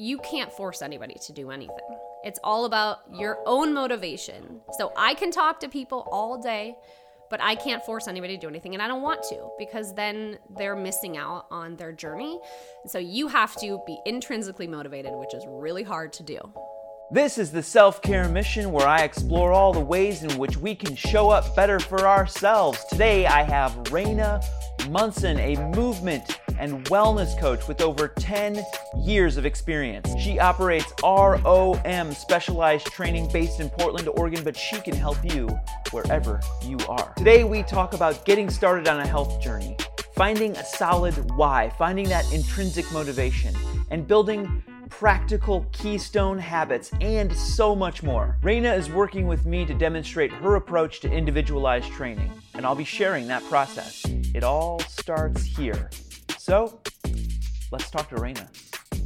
you can't force anybody to do anything. It's all about your own motivation. So I can talk to people all day, but I can't force anybody to do anything and I don't want to because then they're missing out on their journey. So you have to be intrinsically motivated, which is really hard to do. This is the Self Care Mission where I explore all the ways in which we can show up better for ourselves. Today I have Raina Munson, a movement and wellness coach with over 10 years of experience. She operates ROM specialized training based in Portland, Oregon, but she can help you wherever you are. Today we talk about getting started on a health journey, finding a solid why, finding that intrinsic motivation, and building practical keystone habits, and so much more. Raina is working with me to demonstrate her approach to individualized training, and I'll be sharing that process. It all starts here. So, let's talk to Raina.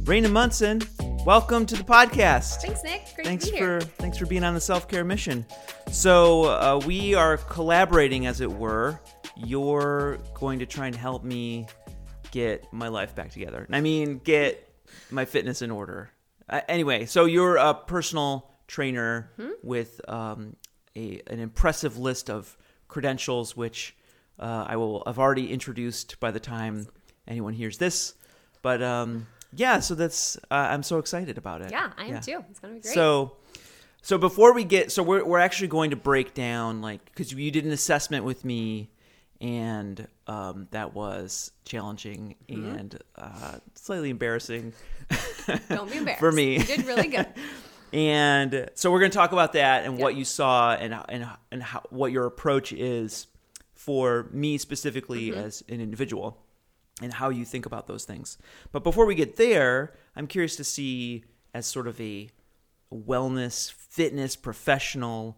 Raina Munson, welcome to the podcast. Thanks, Nick. Great thanks to be here. for thanks for being on the self care mission. So uh, we are collaborating, as it were. You're going to try and help me get my life back together. I mean, get my fitness in order. Uh, anyway, so you're a personal trainer Hmm? with um, a an impressive list of credentials, which uh, I will have already introduced by the time anyone hears this. But um, yeah, so that's uh, I'm so excited about it. Yeah, I am too. It's going to be great. So, so before we get, so we're we're actually going to break down like because you did an assessment with me, and um, that was challenging Mm-hmm. and uh, slightly embarrassing. don't be embarrassed. for me. You did really good. And so we're going to talk about that and what you saw and and and how, what your approach is for me specifically Mm-hmm. as an individual and how you think about those things. But before we get there, I'm curious to see as sort of a wellness fitness professional,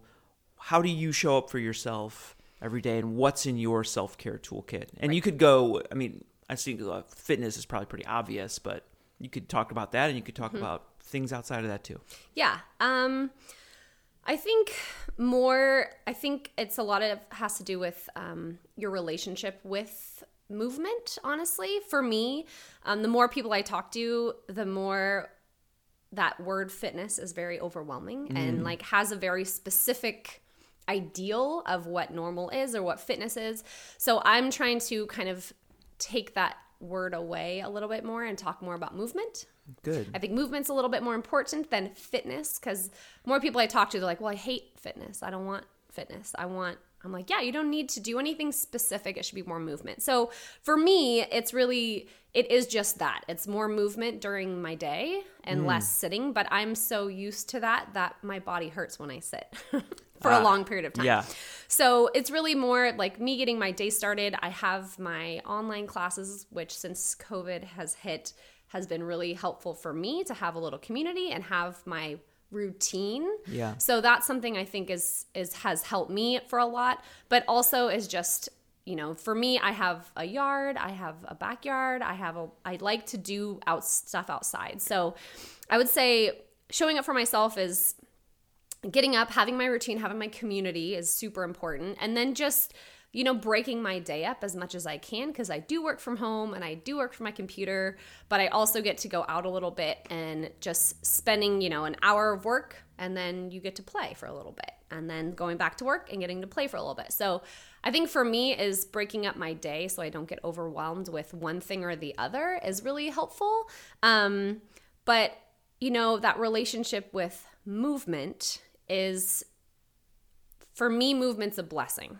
how do you show up for yourself every day and what's in your self-care toolkit? And you could go, I mean, I think uh, fitness is probably pretty obvious, but you could talk about that and you could talk about things outside of that too. Yeah. Um I think more I think it's a lot of has to do with um your relationship with movement, honestly. For me, um the more people I talk to, the more that word fitness is very overwhelming and like has a very specific ideal of what normal is or what fitness is. So I'm trying to kind of take that word away a little bit more and talk more about movement. Good. I think movement's a little bit more important than fitness because more people I talk to, they're like, well, I hate fitness. I don't want fitness. I want, I'm like, yeah, you don't need to do anything specific. It should be more movement. So for me, it's really, it is just that. It's more movement during my day and mm. less sitting. But I'm so used to that that my body hurts when I sit for a uh, long period of time. yeah. So it's really more like me getting my day started. I have my online classes, which since COVID has hit, has been really helpful for me to have a little community and have my routine. Yeah. So that's something I think is is has helped me for a lot, but also is just you know, for me, I have a yard, I have a backyard, I have a, I like to do out stuff outside. So I would say showing up for myself is getting up, having my routine, having my community is super important. And then just, you know, breaking my day up as much as I can because I do work from home and I do work from my computer, but I also get to go out a little bit and just spending, you know, an hour of work and then you get to play for a little bit and then going back to work and getting to play for a little bit. So I think for me is breaking up my day so I don't get overwhelmed with one thing or the other is really helpful. Um, but you know, that relationship with movement is for me movement's a blessing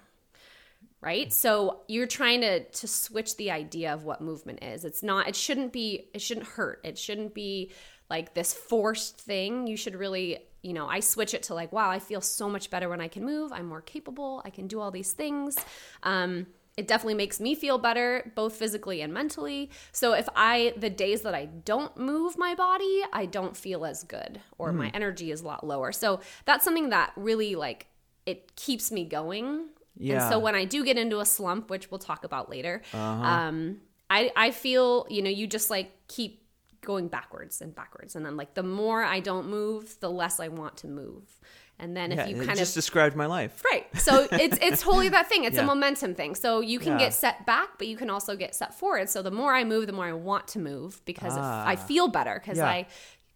right? So you're trying to to switch the idea of what movement is. It's not it shouldn't be it shouldn't hurt. It shouldn't be like this forced thing. You should really you know i switch it to like wow i feel so much better when i can move. I'm more capable. I can do all these things. Um it definitely makes me feel better both physically and mentally. So if i the days that i don't move my body i don't feel as good or my energy is a lot lower. So that's something that really like it keeps me going. Yeah. and so when I do get into a slump, which we'll talk about later, um, I I feel you know you just like keep going backwards and backwards, and then like the more I don't move, the less I want to move, and then Yeah, if you kind just of just described my life. Right. So it's it's totally that thing. It's Yeah. a momentum thing. So you can Yeah. get set back, but you can also get set forward. So the more I move, the more I want to move because Ah. I feel better because. I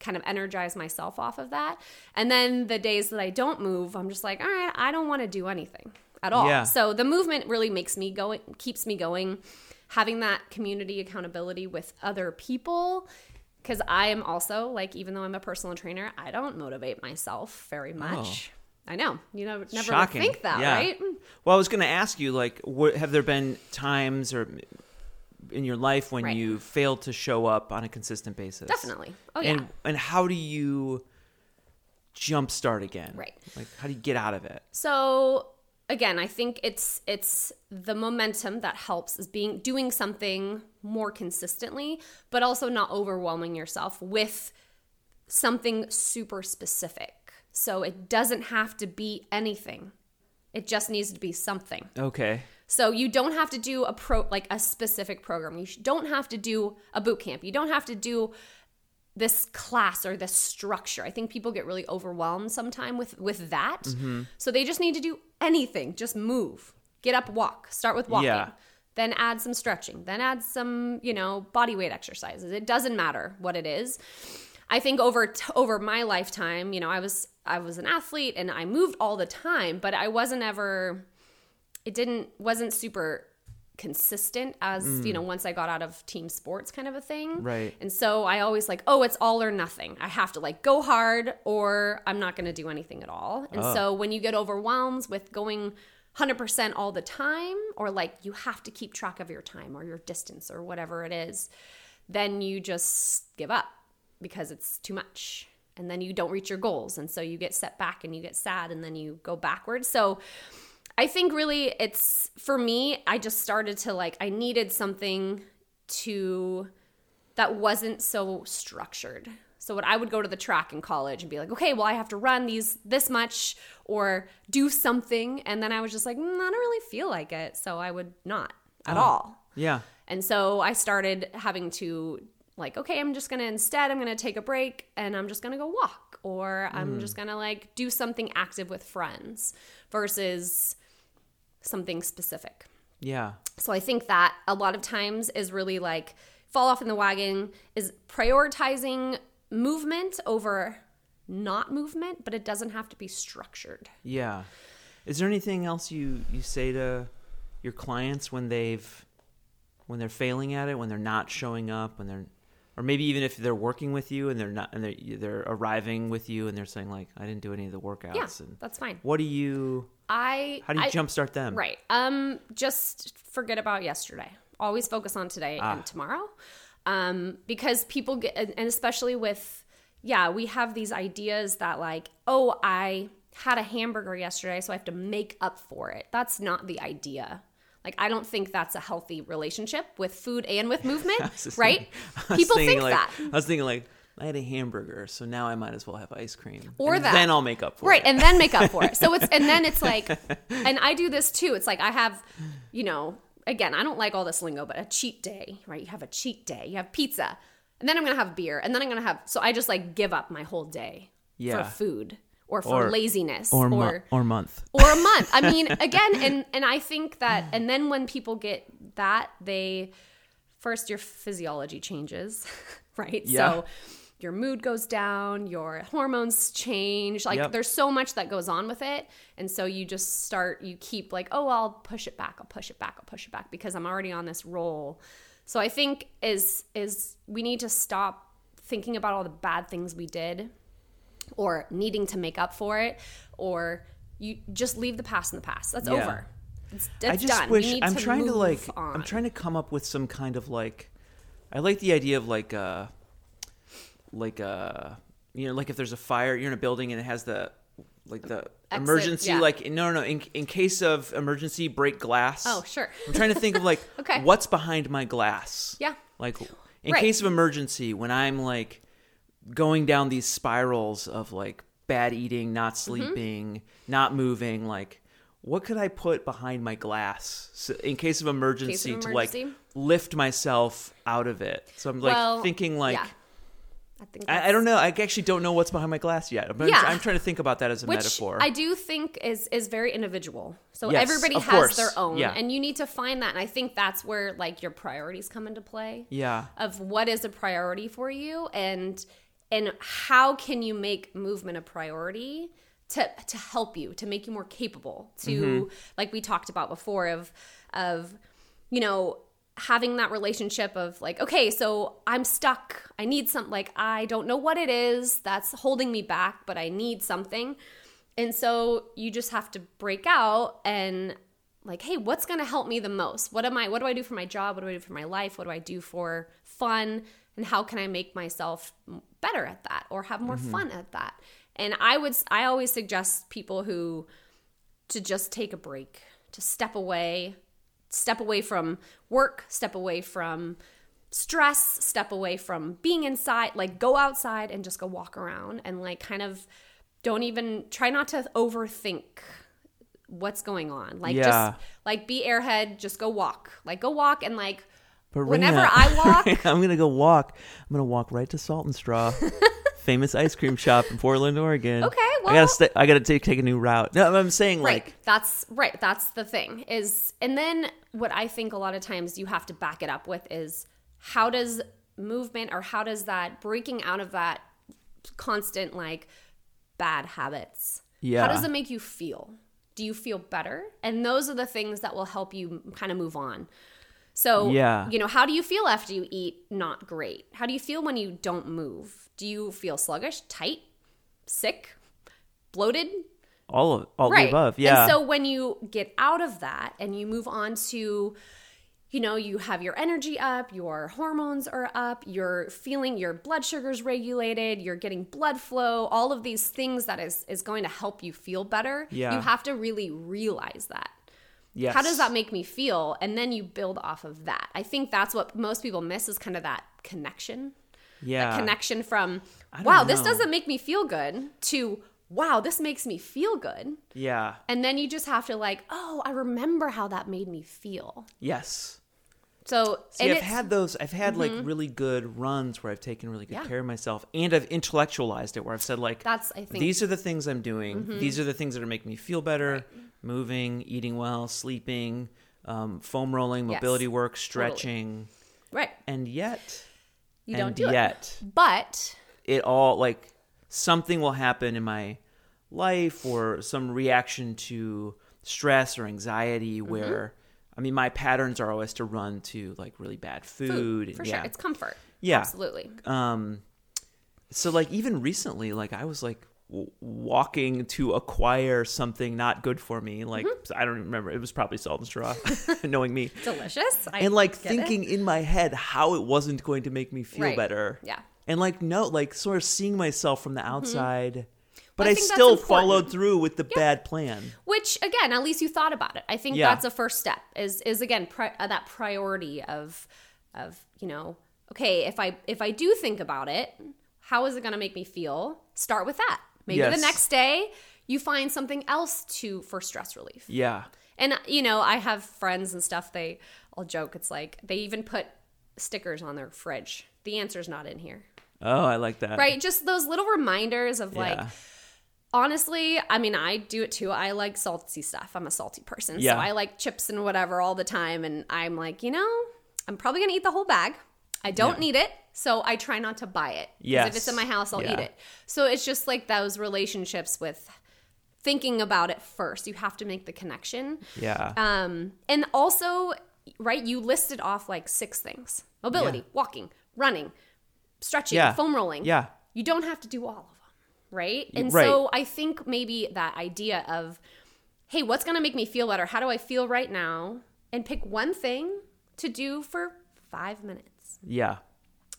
kind of energize myself off of that. And then the days that I don't move, I'm just like, all right, I don't want to do anything at all. So the movement really makes me going, keeps me going. Having that community accountability with other people. Because I am also like, even though I'm a personal trainer, I don't motivate myself very oh. much. I know you know never Oh. Shocking. think that, Yeah. right? Well, I was going to ask you, like, what, have there been times or in your life when Right. you failed to show up on a consistent basis? Definitely. Oh yeah. And and how do you jumpstart again? Right. Like, how do you get out of it? So again, I think it's it's the momentum that helps is being doing something more consistently, but also not overwhelming yourself with something super specific. So it doesn't have to be anything. It just needs to be something. Okay. So you don't have to do a pro like a specific program. You don't have to do a boot camp. You don't have to do this class or this structure. I think people get really overwhelmed sometime with with that. Mm-hmm. So they just need to do anything. Just move. Get up, walk. Start with walking. Yeah. Then add some stretching. Then add some, you know, body weight exercises. It doesn't matter what it is. I think over t- over my lifetime, you know, I was I was an athlete and I moved all the time, but I wasn't ever it didn't wasn't super consistent as you mm. know once i got out of team sports kind of a thing. Right. and so i always like oh it's all or nothing. I have to like go hard or i'm not going to do anything at all. And so ah. when you get overwhelmed with going 100% all the time or like you have to keep track of your time or your distance or whatever it is then you just give up because it's too much. And then you don't reach your goals. And so you get set back and you get sad and then you go backwards so I think really it's for me, I just started to like, I needed something to that wasn't so structured. So what I would go to the track in college and be like, okay, well I have to run these this much or do something, and then I was just like, mm, I don't really feel like it, so I would not at all. Yeah. And so I started having to like, okay, I'm just gonna instead I'm gonna take a break and I'm just gonna go walk or I'm just gonna like do something active with friends versus something specific. Yeah. So I think that a lot of times is really like fall off in the wagon is prioritizing movement over not movement, but it doesn't have to be structured. Yeah. Is there anything else you you say to your clients when they've when they're failing at it, when they're not showing up, when they're or maybe even if they're working with you and they're not and they're they're arriving with you and they're saying like I didn't do any of the workouts Yeah, and that's fine. what do you I how do you I- jumpstart them? Right. Um just forget about yesterday. Always focus on today Ah. and tomorrow. Um because people get and and especially with yeah, we have these ideas that like, "Oh, I had a hamburger yesterday, so I have to make up for it." That's not the idea. Like I don't think that's a healthy relationship with food and with movement, I was just right? thinking- People think like, that. I was thinking like I had a hamburger, so now I might as well have ice cream. Or and that. then I'll make up for right it. Right, and then make up for it so it's and then it's like and i do this too it's like i have you know again i don't like all this lingo but a cheat day right you have a cheat day you have pizza and then i'm gonna have beer and then i'm gonna have so i just like give up my whole day Yeah. for food or for Or- laziness or or mo- or month. or a month. I mean, again, and and I think that, and then when people get that, they first your physiology changes, right? Yeah. So your mood goes down, your hormones change. Like Yep. there's so much that goes on with it, and so you just start. You keep like, oh, I'll push it back. I'll push it back. I'll push it back because I'm already on this roll. So I think is is we need to stop thinking about all the bad things we did or needing to make up for it or you just leave the past in the past that's Yeah. over it's, it's I just done. wish I'm trying to like on. I'm trying to come up with some kind of like I like the idea of like uh like uh you know like if there's a fire you're in a building and it has the like the Exit, emergency yeah. like no no no in, in case of emergency break glass oh sure I'm trying to think of like Okay. what's behind my glass yeah like in Right. case of emergency when I'm like going down these spirals of like bad eating, not Mm-hmm. sleeping, not moving, like what could I put behind my glass so in case of emergency, to like lift myself out of it? So I'm like Well, thinking like yeah. I think I, I don't know. I actually don't know what's behind my glass yet. But Yeah. I'm, I'm trying to think about that as a which metaphor. I do think is is very individual. So Yes, everybody has course. their own, Yeah. and you need to find that. And I think that's where like your priorities come into play. yeah. of what is a priority for you and and how can you make movement a priority to to help you to make you more capable to mm-hmm. like we talked about before of of you know having that relationship of like okay so i'm stuck. I need some like i don't know what it is that's holding me back but i need something. And so you just have to break out and like hey what's going to help me the most? What am i what do i do for my job? What do i do for my life? What do i do for fun and how can i make myself better at that or have more mm-hmm. fun at that? And i would i always suggest people who to just take a break to step away step away from work step away from stress step away from being inside like go outside and just go walk around and like kind of don't even try not to overthink what's going on. Like Yeah. just like be airhead just go walk. Like go walk and like But whenever Raina- i walk I'm gonna go walk. I'm gonna walk right to Salt and Straw, famous ice cream shop in Portland, Oregon. Okay, I well- gotta sta I gotta take take a new route. No, I'm saying right like that's right that's the thing is and then what i think a lot of times you have to back it up with is how does movement or how does that breaking out of that constant like bad habits Yeah. how does it make you feel do you feel better and those are the things that will help you kind of move on so Yeah. you know how do you feel after you eat not great how do you feel when you don't move do you feel sluggish tight sick bloated all of all right. the above. Yeah. And so when you get out of that and you move on to, you know, you have your energy up, your hormones are up, you're feeling your blood sugars regulated, you're getting blood flow, all of these things that is is going to help you feel better. Yeah. You have to really realize that. Yes. How does that make me feel? And then you build off of that. I think that's what most people miss is kind of that connection Yeah. connection from wow this doesn't make me feel good to wow this makes me feel good Yeah. and then you just have to like oh i remember how that made me feel Yes. so See, I've Mm-hmm. had those. I've had like really good runs where I've taken really good Yeah. care of myself, and I've intellectualized it. Where I've said like, That's, I think- Mm-hmm. these are the things I'm doing. These are the things that are making me feel better: moving, eating well, sleeping, um, foam rolling, Yes. mobility work, stretching, right and yet, you and don't do yet, it but it all like something will happen in my life or some reaction to stress or anxiety Mm-hmm. where I mean my patterns are always to run to like really bad food, food and- for yeah. sure it's comfort Yeah. absolutely um so like even recently like I was like walking to acquire something not good for me like Mm-hmm. I don't remember it was probably salt and straw knowing me delicious I and like get it. thinking in my head how it wasn't going to make me feel Right. better. Yeah. Mm-hmm. And like no, like sort of seeing myself from the outside, but I I, still followed through with the bad plan. which again at least you thought about it i think Yeah. that's a first step is is again pri- uh, that priority of of you know okay if i if i do think about it how is it going to make me feel start with that maybe Yes. the next day you find something else to for stress relief Yeah. and you know i have friends and stuff they i'll joke it's like they even put stickers on their fridge the answer's not in here Oh, I like that. right just those little reminders of like honestly i mean i do it too i like salty stuff i'm a salty person Yeah. so i like chips and whatever all the time and i'm like you know i'm probably gonna eat the whole bag i don't Yeah. need it so i try not to buy it. Yes. if it's in my house i'll Yeah. eat it so it's just like those relationships with thinking about it first you have to make the connection Yeah. um, and also, right, you listed off like six things mobility, Yeah. walking, running, stretching, Yeah. foam rolling. Yeah. You don't have to do all of them, right? And right. so I think maybe that idea of, hey, what's going to make me feel better? How do I feel right now? And pick one thing to do for five minutes yeah.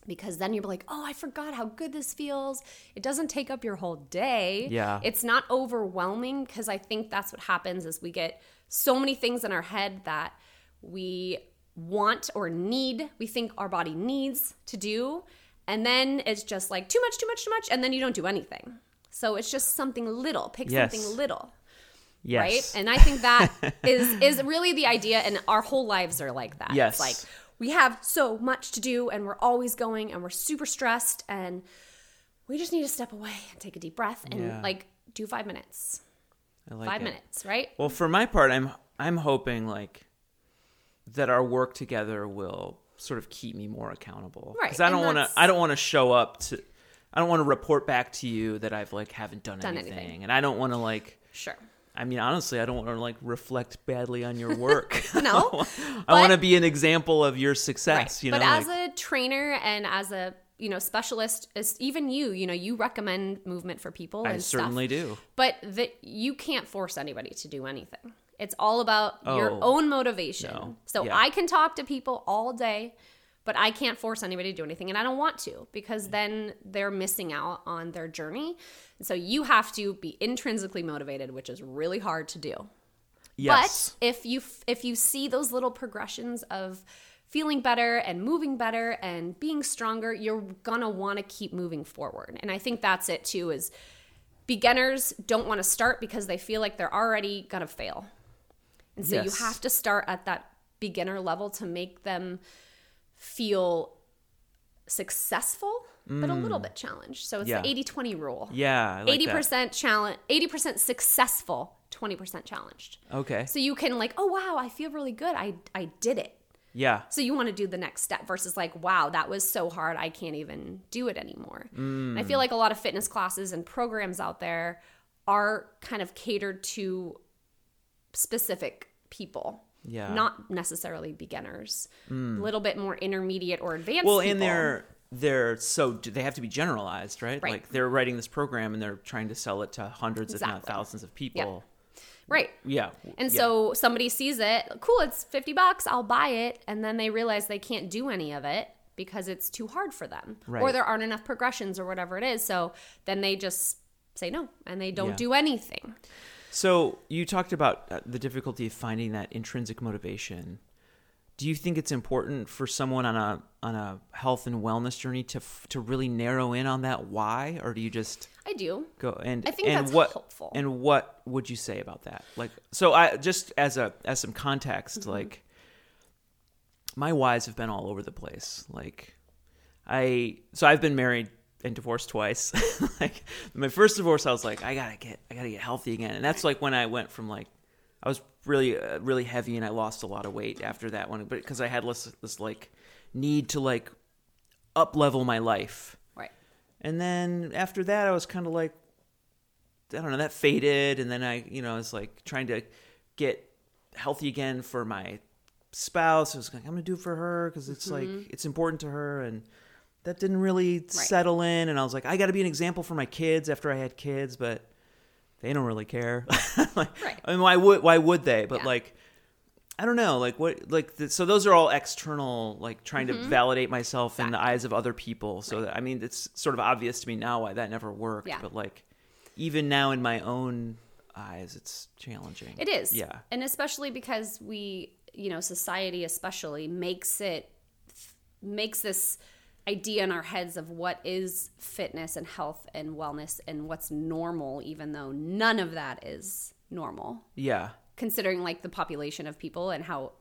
Because then you're like, oh, I forgot how good this feels. It doesn't take up your whole day. Yeah. It's not overwhelming because I think that's what happens is we get so many things in our head that we want or need, we think our body needs to do. And then it's just like too much, too much, too much. And then you don't do anything. So it's just something little. Pick Yes. something little Yes. right? And I think that is is really the idea, and our whole lives are like that. Yes. It's like we have so much to do, and we're always going, and we're super stressed, and we just need to step away and take a deep breath and Yeah. like do five minutes, like five it. minutes, right? Well, for my part, I'm I'm hoping like that our work together will sort of keep me more accountable. Right, Because I don't want to. I don't want to show up to. I don't want to report back to you that I've like haven't done, Done anything. anything. and I don't want to like. Sure. I mean, honestly, I don't want to like reflect badly on your work. No, I want to be an example of your success. Right. You know, but as like- a trainer and as a you know specialist, as even you, you know, you recommend movement for people. I certainly stuff, do. But that you can't force anybody to do anything. It's all about your Oh, own motivation. no. So Yeah. I can talk to people all day, but I can't force anybody to do anything, and I don't want to because then they're missing out on their journey. And so you have to be intrinsically motivated, which is really hard to do. Yes. But if you if you see those little progressions of feeling better and moving better and being stronger, you're gonna want to keep moving forward. And I think that's it too. Is beginners don't want to start because they feel like they're already gonna fail, and so Yes. you have to start at that beginner level to make them feel successful but a little bit challenged so it's Mm. Yeah. the 80-20 rule yeah. Like 80% challenge 80% successful 20% challenged Okay. so you can like, oh wow, I feel really good. I I did it. Yeah. So you want to do the next step versus like, wow, that was so hard. I can't even do it anymore. And I feel like a lot of fitness classes and programs out there are kind of catered to specific people. Yeah. Not necessarily beginners. Mm. A little bit more intermediate or advanced Well, people. and they're they're so they have to be generalized, right? Right. Like they're writing this program and they're trying to sell it to hundreds, if not thousands, of people. right. Yeah. And yeah. so somebody sees it, cool, it's 50 bucks, I'll buy it. And then they realize they can't do any of it because it's too hard for them. Or there aren't enough progressions or whatever it is. So then they just say no and they don't Yeah. do anything. So you talked about uh, the difficulty of finding that intrinsic motivation. Do you think it's important for someone on a on a health and wellness journey to f- to really narrow in on that why, or do you just I do. go and I think and that's what helpful. and what would you say about that? Like, so I just as a as some context, Mm-hmm. like my whys have been all over the place. Like, I so I've been married and divorced twice. like my first divorce, I was like, I gotta get, I gotta get healthy again, and that's like when I went from like, I was really, uh, really heavy, and I lost a lot of weight after that one, but because I had this, this like need to like up level my life, Right. and then after that, I was kind of like, I don't know, that faded, and then I, you know, I was like trying to get healthy again for my spouse. I was like, I'm gonna do it for her because it's like it's important to her, and that didn't really settle in. And I was like, I got to be an example for my kids after I had kids, but they don't really care. like, Right. I mean, why would why would they? But Yeah. like. I don't know, like what, like the, so. Those are all external, like trying to mm-hmm. validate myself in the eyes of other people. So that, I mean, it's sort of obvious to me now why that never worked. Yeah. But like, even now in my own eyes, it's challenging. It is. Yeah. And especially because we, you know, society especially makes it makes this idea in our heads of what is fitness and health and wellness and what's normal even though none of that is normal. Yeah. Considering like the population of people and how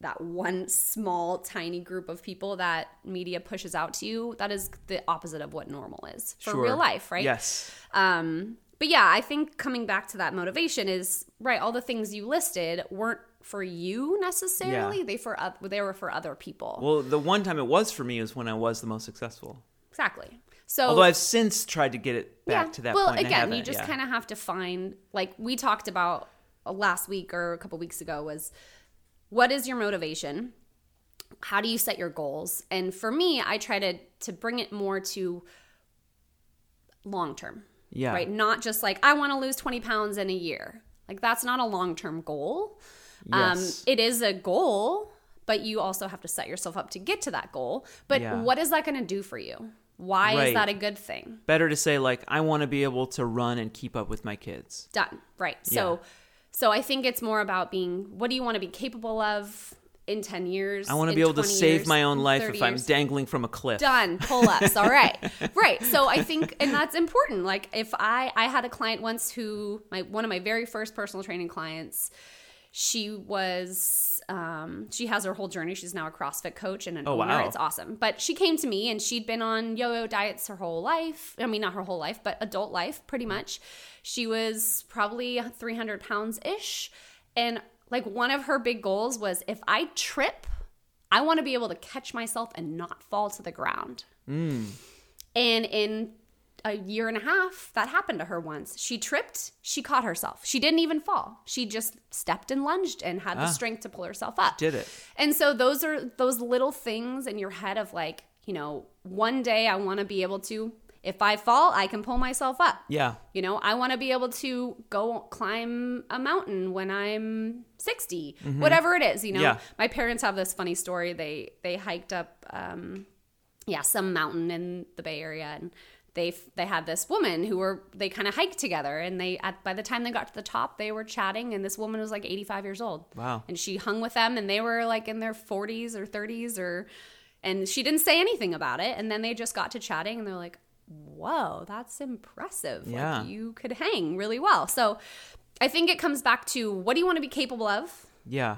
that one small tiny group of people that media pushes out to you, that is the opposite of what normal is for Sure. real life, right? Yes. Um, but yeah, I think coming back to that motivation is right. All the things you listed weren't for you necessarily; Yeah. they for oth- they were for other people. Well, the one time it was for me was when I was the most successful. exactly. So Although I've since tried to get it back to that well, point. again, you just yeah. kind of have to find like we talked about uh, last week or a couple weeks ago was what is your motivation? How do you set your goals? And for me, I try to to bring it more to long term. Yeah. Right? Not just like I want to lose 20 pounds in a year. Like that's not a long-term goal. Um Yes. it is a goal, but you also have to set yourself up to get to that goal. But Yeah. what is that going to do for you? Why Right. is that a good thing? Better to say like I want to be able to run and keep up with my kids. done right so Yeah. so i think it's more about being what do you want to be capable of in 10 years I want to be able to 20 save my own life 30 if I'm years? dangling from a cliff. done pull-ups all right right so i think and that's important like if i i had a client once who my one of my very first personal training clients she was um, she has her whole journey. She's now a crossfit coach and an Oh, owner. wow. it's awesome. But she came to me and she'd been on yo-yo diets her whole life. I mean not her whole life but adult life pretty much. She was probably 300 pounds ish and like one of her big goals was if i trip i want to be able to catch myself and not fall to the ground. And in a year and a half, that happened to her once. She tripped, she caught herself. She didn't even fall. She just stepped and lunged and had the strength to pull herself up. Did it. And so those are those little things in your head of like, you know, one day I want to be able to if I fall, I can pull myself up. Yeah. You know, I want to be able to go climb a mountain when I'm 60, whatever it is, you know. Yeah. My parents have this funny story. They they hiked up um yeah, some mountain in the Bay Area and they they had this woman who were they kind of hiked together and they at by the time they got to the top they were chatting and this woman was like 85 years old. Wow. And she hung with them and they were like in their 40s or 30s or and she didn't say anything about it and then they just got to chatting and they're like whoa that's impressive Yeah. like you could hang really well so i think it comes back to what do you want to be capable of Yeah.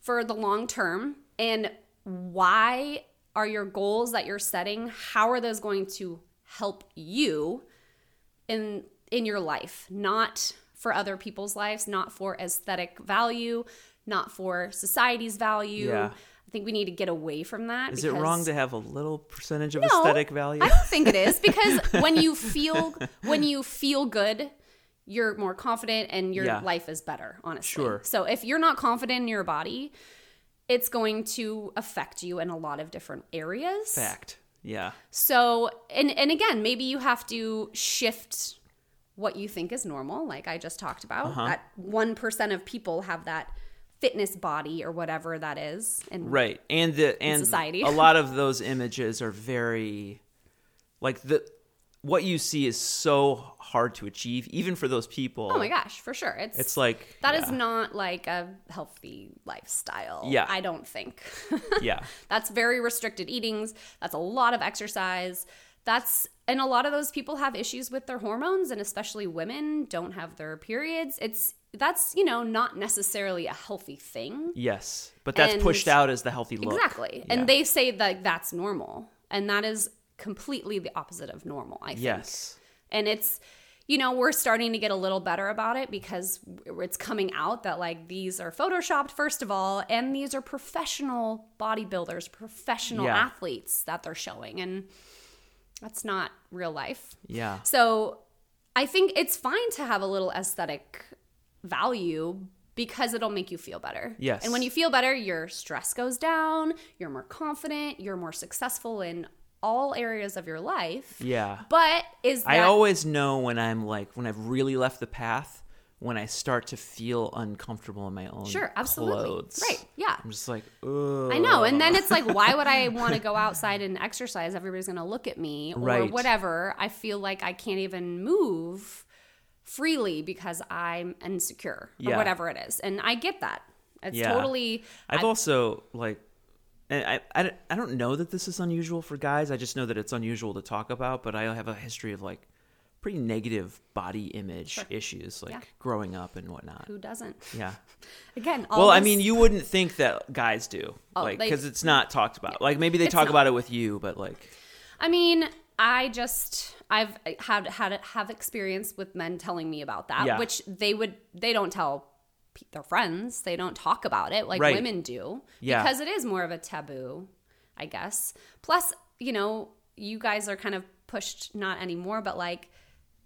for the long term and why are your goals that you're setting how are those going to help you in in your life not for other people's lives not for aesthetic value not for society's value Yeah. i think we need to get away from that Is it wrong to have a little percentage of No, aesthetic value? I don't think it is because when you feel when you feel good, you're more confident and your Yeah. life is better, honestly. Sure. So if you're not confident in your body, it's going to affect you in a lot of different areas. Fact. Yeah. So and and again, maybe you have to shift what you think is normal, like I just talked about. Uh-huh. That one percent of people have that fitness body or whatever that is. And Right. And the and society. a lot of those images are very like the what you see is so hard to achieve even for those people. Oh my gosh, for sure. It's It's like That is yeah. not like a healthy lifestyle. Yeah. I don't think. yeah. That's very restricted eatings. That's a lot of exercise. That's and a lot of those people have issues with their hormones and especially women don't have their periods. It's that's, you know, not necessarily a healthy thing. Yes. But that's And- pushed out as the healthy look. Exactly. Yeah. And they say that that's normal. And that is completely the opposite of normal, I think. Yes. And it's, you know, we're starting to get a little better about it because it's coming out that like these are photoshopped, first of all, and these are professional bodybuilders, professional Yeah. athletes that they're showing. And that's not real life. Yeah. So I think it's fine to have a little aesthetic value because it'll make you feel better. Yes. And when you feel better, your stress goes down, you're more confident, you're more successful in all areas of your life. Yeah. But is that I always know when I'm like when I've really left the path when I start to feel uncomfortable in my own Sure, absolutely. clothes. Right, yeah. I'm just like, Ugh. I know. And then it's like, why would I want to go outside and exercise? Everybody's going to look at me or Right. whatever. I feel like I can't even move freely because I'm insecure or Yeah. whatever it is. And I get that. It's Yeah. totally. I've also like, and I, I I don't know that this is unusual for guys. I just know that it's unusual to talk about. But I have a history of like pretty negative body image issues, like Yeah. growing up and whatnot. Who doesn't? Yeah. Again, all Well, I mean, you wouldn't think that guys do, Oh, like, because it's not talked about. Like, maybe they It's talk not. about it with you, but like, I mean, I just I've had had have experience with men telling me about that, Yeah. which they would they don't tell their friends. They don't talk about it like Right. women do Yeah. because it is more of a taboo, I guess. Plus, you know, you guys are kind of pushed not anymore, but like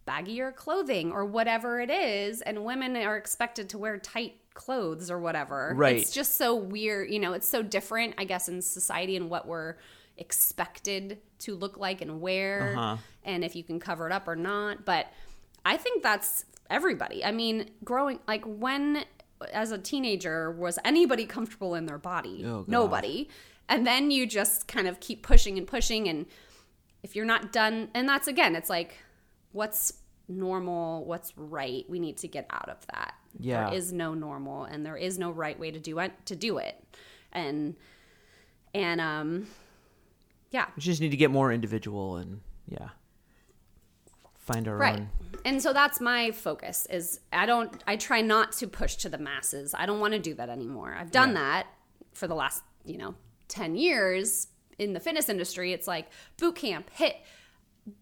baggier clothing or whatever it is, and women are expected to wear tight clothes or whatever. Right. It's just so weird, you know, it's so different, I guess, in society and what we're expected to look like and wear Uh-huh. and if you can cover it up or not. But I think that's everybody. I mean, growing like when as a teenager was anybody comfortable in their body? Oh, Nobody. And then you just kind of keep pushing and pushing and if you're not done and that's again, it's like what's normal, what's right? We need to get out of that. Yeah. There is no normal and there is no right way to do it to do it. And and um yeah. we just need to get more individual and yeah, find our Right. own. And so that's my focus is I don't I try not to push to the masses. I don't want to do that anymore. I've done Yeah. that for the last, you know, 10 years in the fitness industry. It's like boot camp, hit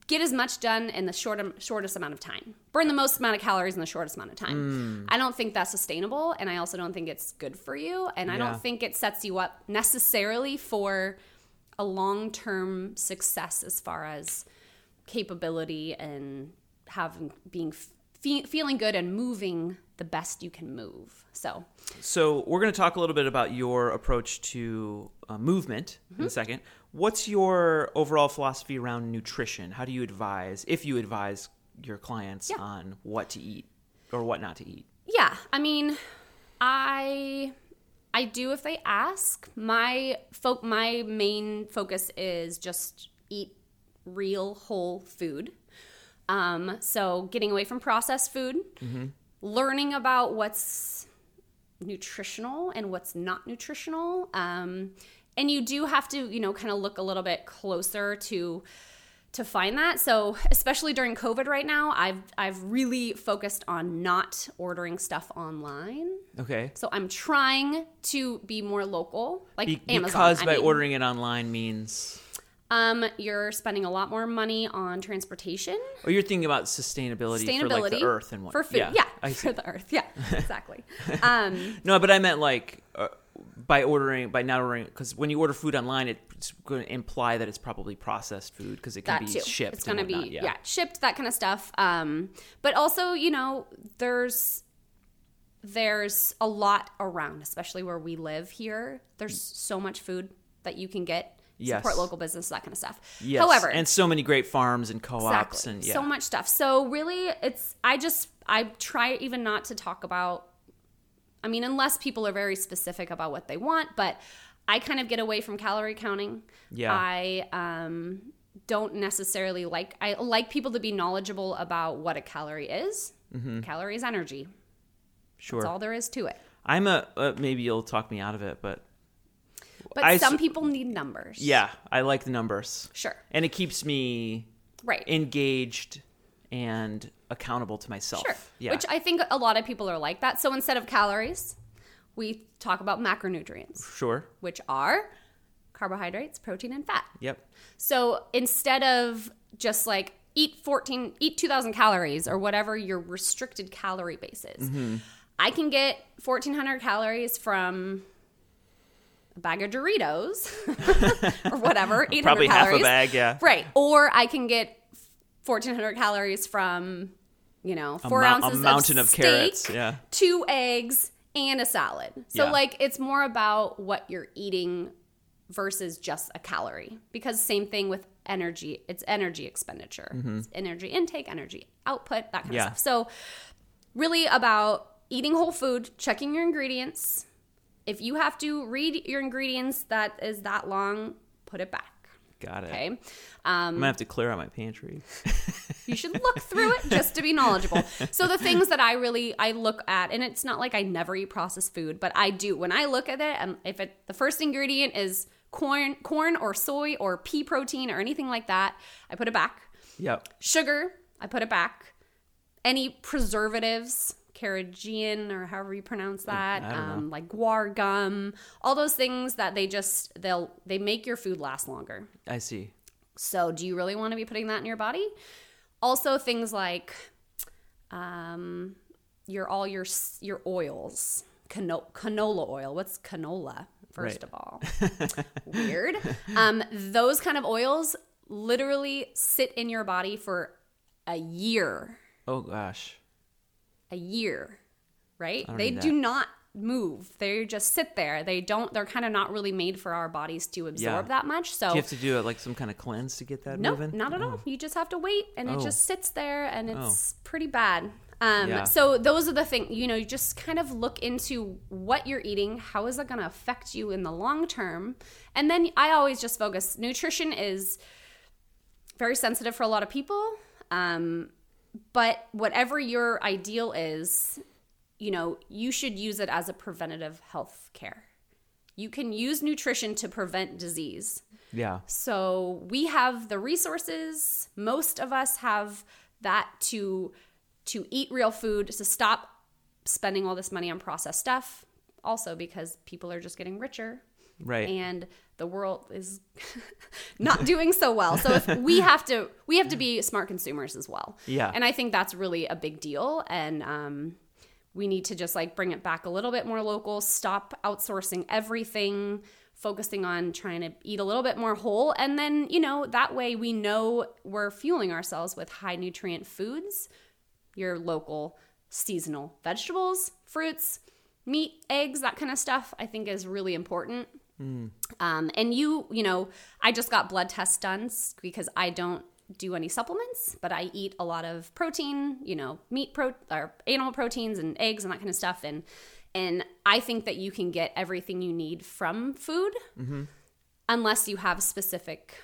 get as much done in the short, shortest amount of time. Burn the most amount of calories in the shortest amount of time. Mm. I don't think that's sustainable and I also don't think it's good for you and I don't think it sets you up necessarily for a long-term success as far as capability and having being fe- feeling good and moving the best you can move. So, So we're going to talk a little bit about your approach to uh, movement Mm-hmm. in a second. What's your overall philosophy around nutrition? How do you advise, if you advise your clients Yeah. on what to eat or what not to eat? yeah, I mean, I I do if they ask. My fo- my main focus is just eat real whole food. Um, so getting away from processed food, learning about what's nutritional and what's not nutritional. Um, and you do have to, you know, kind of look a little bit closer to to find that. So, especially during COVID right now, I've I've really focused on not ordering stuff online. Okay. So I'm trying to be more local, like Be- Amazon. because I by mean. ordering it online means, um, you're spending a lot more money on transportation, or you're thinking about sustainability, sustainability for like the earth and what for food. Yeah, I for the earth. Yeah, exactly. um, No, but I meant like uh, by ordering, by not ordering, because when you order food online, it's going to imply that it's probably processed food because it can be too. shipped. It's going to be whatnot, yeah. shipped that kind of stuff. Um, but also, you know, there's there's a lot around, especially where we live here. There's so much food that you can get. Yes. Support local business, that kind of stuff. Yes. However, and so many great farms and co-ops exactly, and yeah. so much stuff. So really, it's I just I try even not to talk about. I mean, unless people are very specific about what they want, but I kind of get away from calorie counting. Yeah. I um, don't necessarily like. I like people to be knowledgeable about what a calorie is. Calorie is energy. Mm-hmm. sure. That's all there is to it. I'm a uh, maybe you'll talk me out of it, but But I some people need numbers. yeah, I like the numbers, Sure. and it keeps me Right. engaged and accountable to myself. Sure. Yeah. Which I think a lot of people are like that. So instead of calories, we talk about macronutrients, sure. which are carbohydrates, protein, and fat. Yep. So instead of just like eat 14, eat 2000 calories or whatever your restricted calorie base is, Mm-hmm. I can get 1400 calories from a bag of Doritos or whatever, 800 Probably half calories. a bag. Yeah. Right. Or I can get 1400 calories from, you know, four a ounces mountain of, of steak, carrots, yeah. two eggs, and a salad. So, Yeah. like, it's more about what you're eating versus just a calorie. Because, same thing with energy, it's energy expenditure, It's energy intake, energy output, that kind Mm-hmm. Yeah. of stuff. So, really about eating whole food, checking your ingredients. If you have to read your ingredients that is that long, put it back. Got it. Okay. Um, I'm gonna have to clear out my pantry. you should look through it just to be knowledgeable. So the things that I really I look at, and it's not like I never eat processed food, but I do. When I look at it, and if it the first ingredient is corn, corn or soy or pea protein or anything like that, I put it back. Yep. Sugar, I put it back. Any preservatives, carrageenan or however you pronounce that, I don't know. um, like guar gum, all those things that they just they'll they make your food last longer. I see. So, do you really want to be putting that in your body? Also, things like um, your all your your oils, Cano- canola oil. What's canola? First Right. of all, weird. Um, those kind of oils literally sit in your body for a year. Oh gosh. A year, right? They do not move. They just sit there. They don't. They're kind of not really made for our bodies to absorb that much. So Do you have to do it like some kind of cleanse to get that no, moving? not at all. You just have to wait, and it Oh. just sits there, and it's pretty bad. Um, Yeah. So those are the things. You know, you just kind of look into what you're eating. How is it going to affect you in the long term? And then I always just focus. Nutrition is very sensitive for a lot of people. Um, but whatever your ideal is, you know, you should use it as a preventative health care. You can use nutrition to prevent disease. Yeah. So we have the resources. Most of us have that to to eat real food, to stop spending all this money on processed stuff. Also because people are just getting richer Right. and the world is not doing so well. So if we have to we have to be smart consumers as well. Yeah. And I think that's really a big deal and um we need to just like bring it back a little bit more local, stop outsourcing everything focusing on trying to eat a little bit more whole. And then, you know, that way we know we're fueling ourselves with high nutrient foods, your local seasonal vegetables, fruits, meat, eggs, that kind of stuff, I think is really important. Um, and you, you know, I just got blood tests done because I don't do any supplements, but I eat a lot of protein, you know, meat pro or animal proteins and eggs and that kind of stuff. And and I think that you can get everything you need from food, unless you have specific,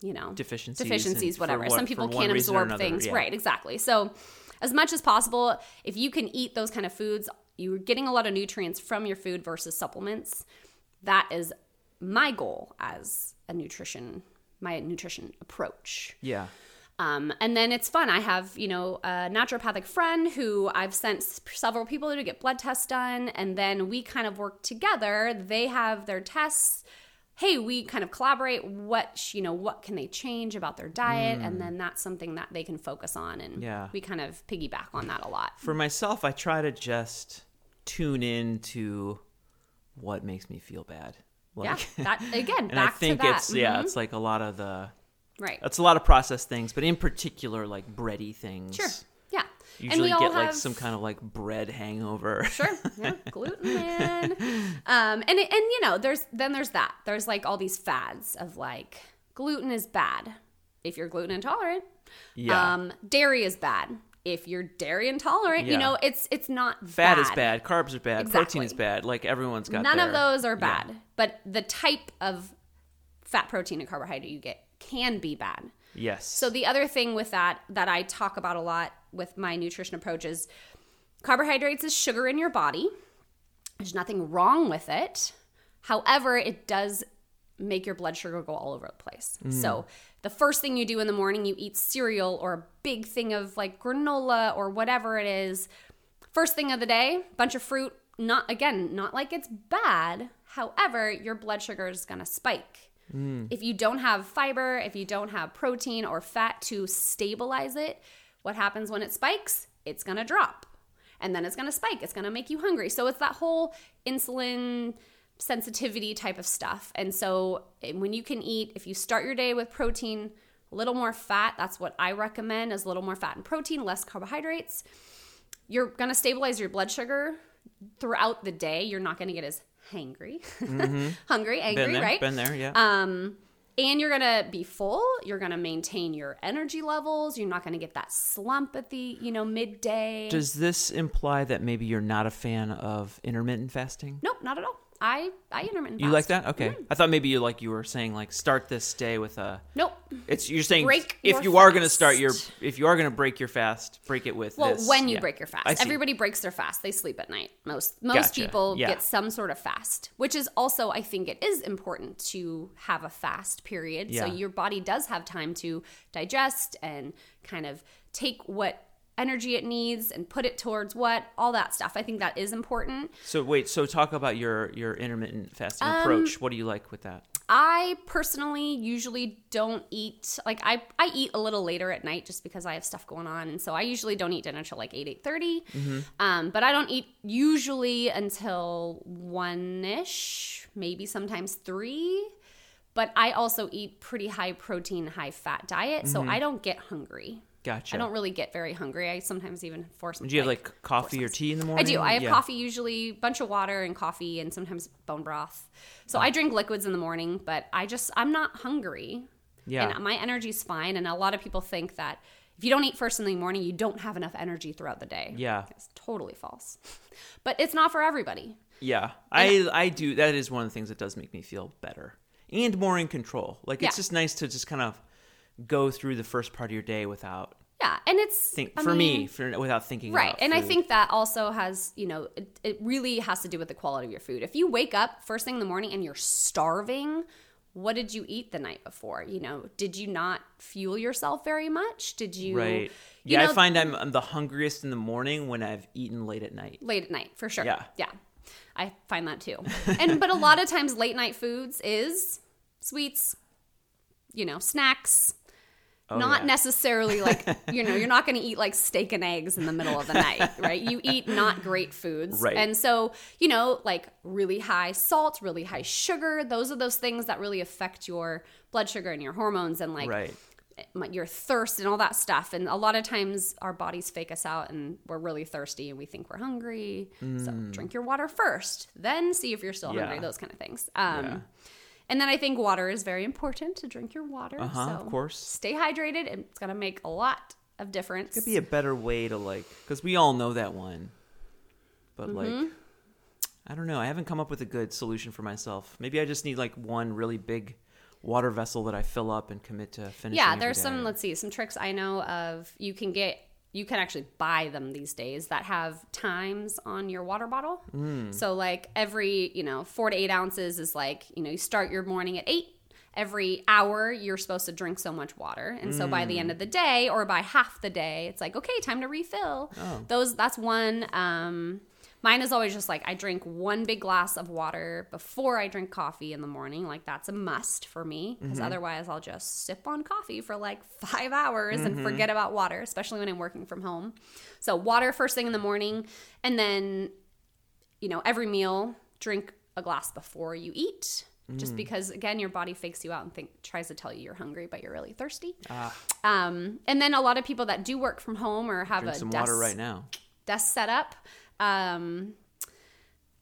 you know, Deficiencies deficiencies, whatever. what- Some people can't absorb another, things, yeah. right? Exactly. So, as much as possible, if you can eat those kind of foods, you're getting a lot of nutrients from your food versus supplements. That is my goal as a nutrition, my nutrition approach. Yeah. Um, and then it's fun. I have, you know, a naturopathic friend who I've sent several people to get blood tests done. And then we kind of work together. They have their tests. Hey, we kind of collaborate. What, you know, what can they change about their diet? And then that's something that they can focus on. And Yeah. we kind of piggyback on that a lot. For myself, I try to just tune in to what makes me feel bad. Yeah. Like, That, again, and back I think to that. it's yeah, Mhm. it's like a lot of the right. it's a lot of processed things, but in particular like bready things. Sure. Yeah. Usually all get like have- some kind of like bread hangover. Sure. Yeah. Gluten man. Um, and and you know, there's then there's that. There's like all these fads of like gluten is bad if you're gluten intolerant. yeah. Um, dairy is bad if you're dairy intolerant. You know, it's it's not Fat bad. is bad, carbs are bad, protein is bad. Like everyone's got None of those are yeah. bad, but the type of fat, protein, and carbohydrate you get can be bad. Yes. So the other thing with that that I talk about a lot with my nutrition approach is carbohydrates is sugar in your body. There's nothing wrong with it. However, it does make your blood sugar go all over the place. So mm. The first thing you do in the morning, you eat cereal or a big thing of like granola or whatever it is. First thing of the day, bunch of fruit. Not again, not like it's bad. However, your blood sugar is going to spike. Mm. If you don't have fiber, if you don't have protein or fat to stabilize it, what happens when it spikes? It's going to drop. And then it's going to spike. It's going to make you hungry. So it's that whole insulin sensitivity type of stuff. And so when you can eat, if you start your day with protein, a little more fat, that's what I recommend is a little more fat and protein, less carbohydrates. You're going to stabilize your blood sugar throughout the day. You're not going to get as hangry, hungry, angry, been there, right? been there, yeah. Um, and you're gonna be full. You're gonna maintain your energy levels. You're not gonna get that slump at the you know midday. Does this imply that maybe you're not a fan of intermittent fasting? nope, not at all. I I intermittent. You fast. like that? Okay. Mm-hmm. I thought maybe you like you were saying like start this day with a Nope. it's you're saying Break if you are going to start your if you are going to break your fast, break it with Well, this. when you Yeah. break your fast, everybody breaks their fast. They sleep at night. Most most Gotcha. people Yeah. get some sort of fast, which is also I think it is important to have a fast period so your body does have time to digest and kind of take what energy it needs and put it towards what all that stuff. I think that is important. So wait, so talk about your your intermittent fasting approach. Um, what do you like with that? I personally usually don't eat like I I eat a little later at night just because I have stuff going on, and so I usually don't eat dinner till like eight eight mm-hmm. Um, but I don't eat usually until one ish, maybe sometimes three. But I also eat pretty high protein, high fat diet, so mm-hmm. I don't get hungry. Gotcha. I don't really get very hungry. I sometimes even force. Myself. Do you have like coffee or tea in the morning? I do. I have Yeah. coffee usually, a bunch of water and coffee, and sometimes bone broth. So I drink liquids in the morning, but I just I'm not hungry. Yeah. And my energy's fine. And a lot of people think that if you don't eat first in the morning, you don't have enough energy throughout the day. Yeah. It's totally false. But it's not for everybody. Yeah, I I do. That is one of the things that does make me feel better and more in control. Like it's just nice to just kind of go through the first part of your day without Yeah. And it's think for me for without thinking Right. And I think that also has, you know, it, it really has to do with the quality of your food. If you wake up first thing in the morning and you're starving, what did you eat the night before? You know, did you not fuel yourself very much? Did you right. you Yeah, know, I find I'm, I'm the hungriest in the morning when I've eaten late at night. late at night for sure. Yeah. Yeah. I find that too. and but a lot of times late night foods is sweets, you know, snacks, not yeah. necessarily like you know you're not going to eat like steak and eggs in the middle of the night right you eat not great foods Right. and so you know like really high salt really high sugar those are those things that really affect your blood sugar and your hormones and like right. your thirst and all that stuff. And a lot of times our bodies fake us out and we're really thirsty and we think we're hungry. So drink your water first, then see if you're still Mm. Yeah. hungry, those kind of things. Um, Yeah. And then I think water is very important to drink your water. Uh-huh, so of course. Stay hydrated and it's going to make a lot of difference. It Could be a better way to like, because we all know that one, but Mm-hmm. like, I don't know. I haven't come up with a good solution for myself. Maybe I just need like one really big water vessel that I fill up and commit to finishing. yeah, there's some, let's see, some tricks I know of. You can get, you can actually buy them these days that have times on your water bottle. Mm. So, like every, you know, four to eight ounces is like, you know, you start your morning at eight. Every hour, you're supposed to drink so much water, and so by Mm. the end of the day, or by half the day, it's like okay, time to refill. Oh. Those that's one. Um, mine is always just like I drink one big glass of water before I drink coffee in the morning. Like that's a must for me Mm-hmm. because otherwise I'll just sip on coffee for like five hours Mm-hmm. and forget about water, especially when I'm working from home. So water first thing in the morning, and then you know every meal drink a glass before you eat. Mm. Just because again your body fakes you out and think tries to tell you you're hungry but you're really thirsty. Ah, Um, and then a lot of people that do work from home or have drink a desk, water right now. desk set up, um,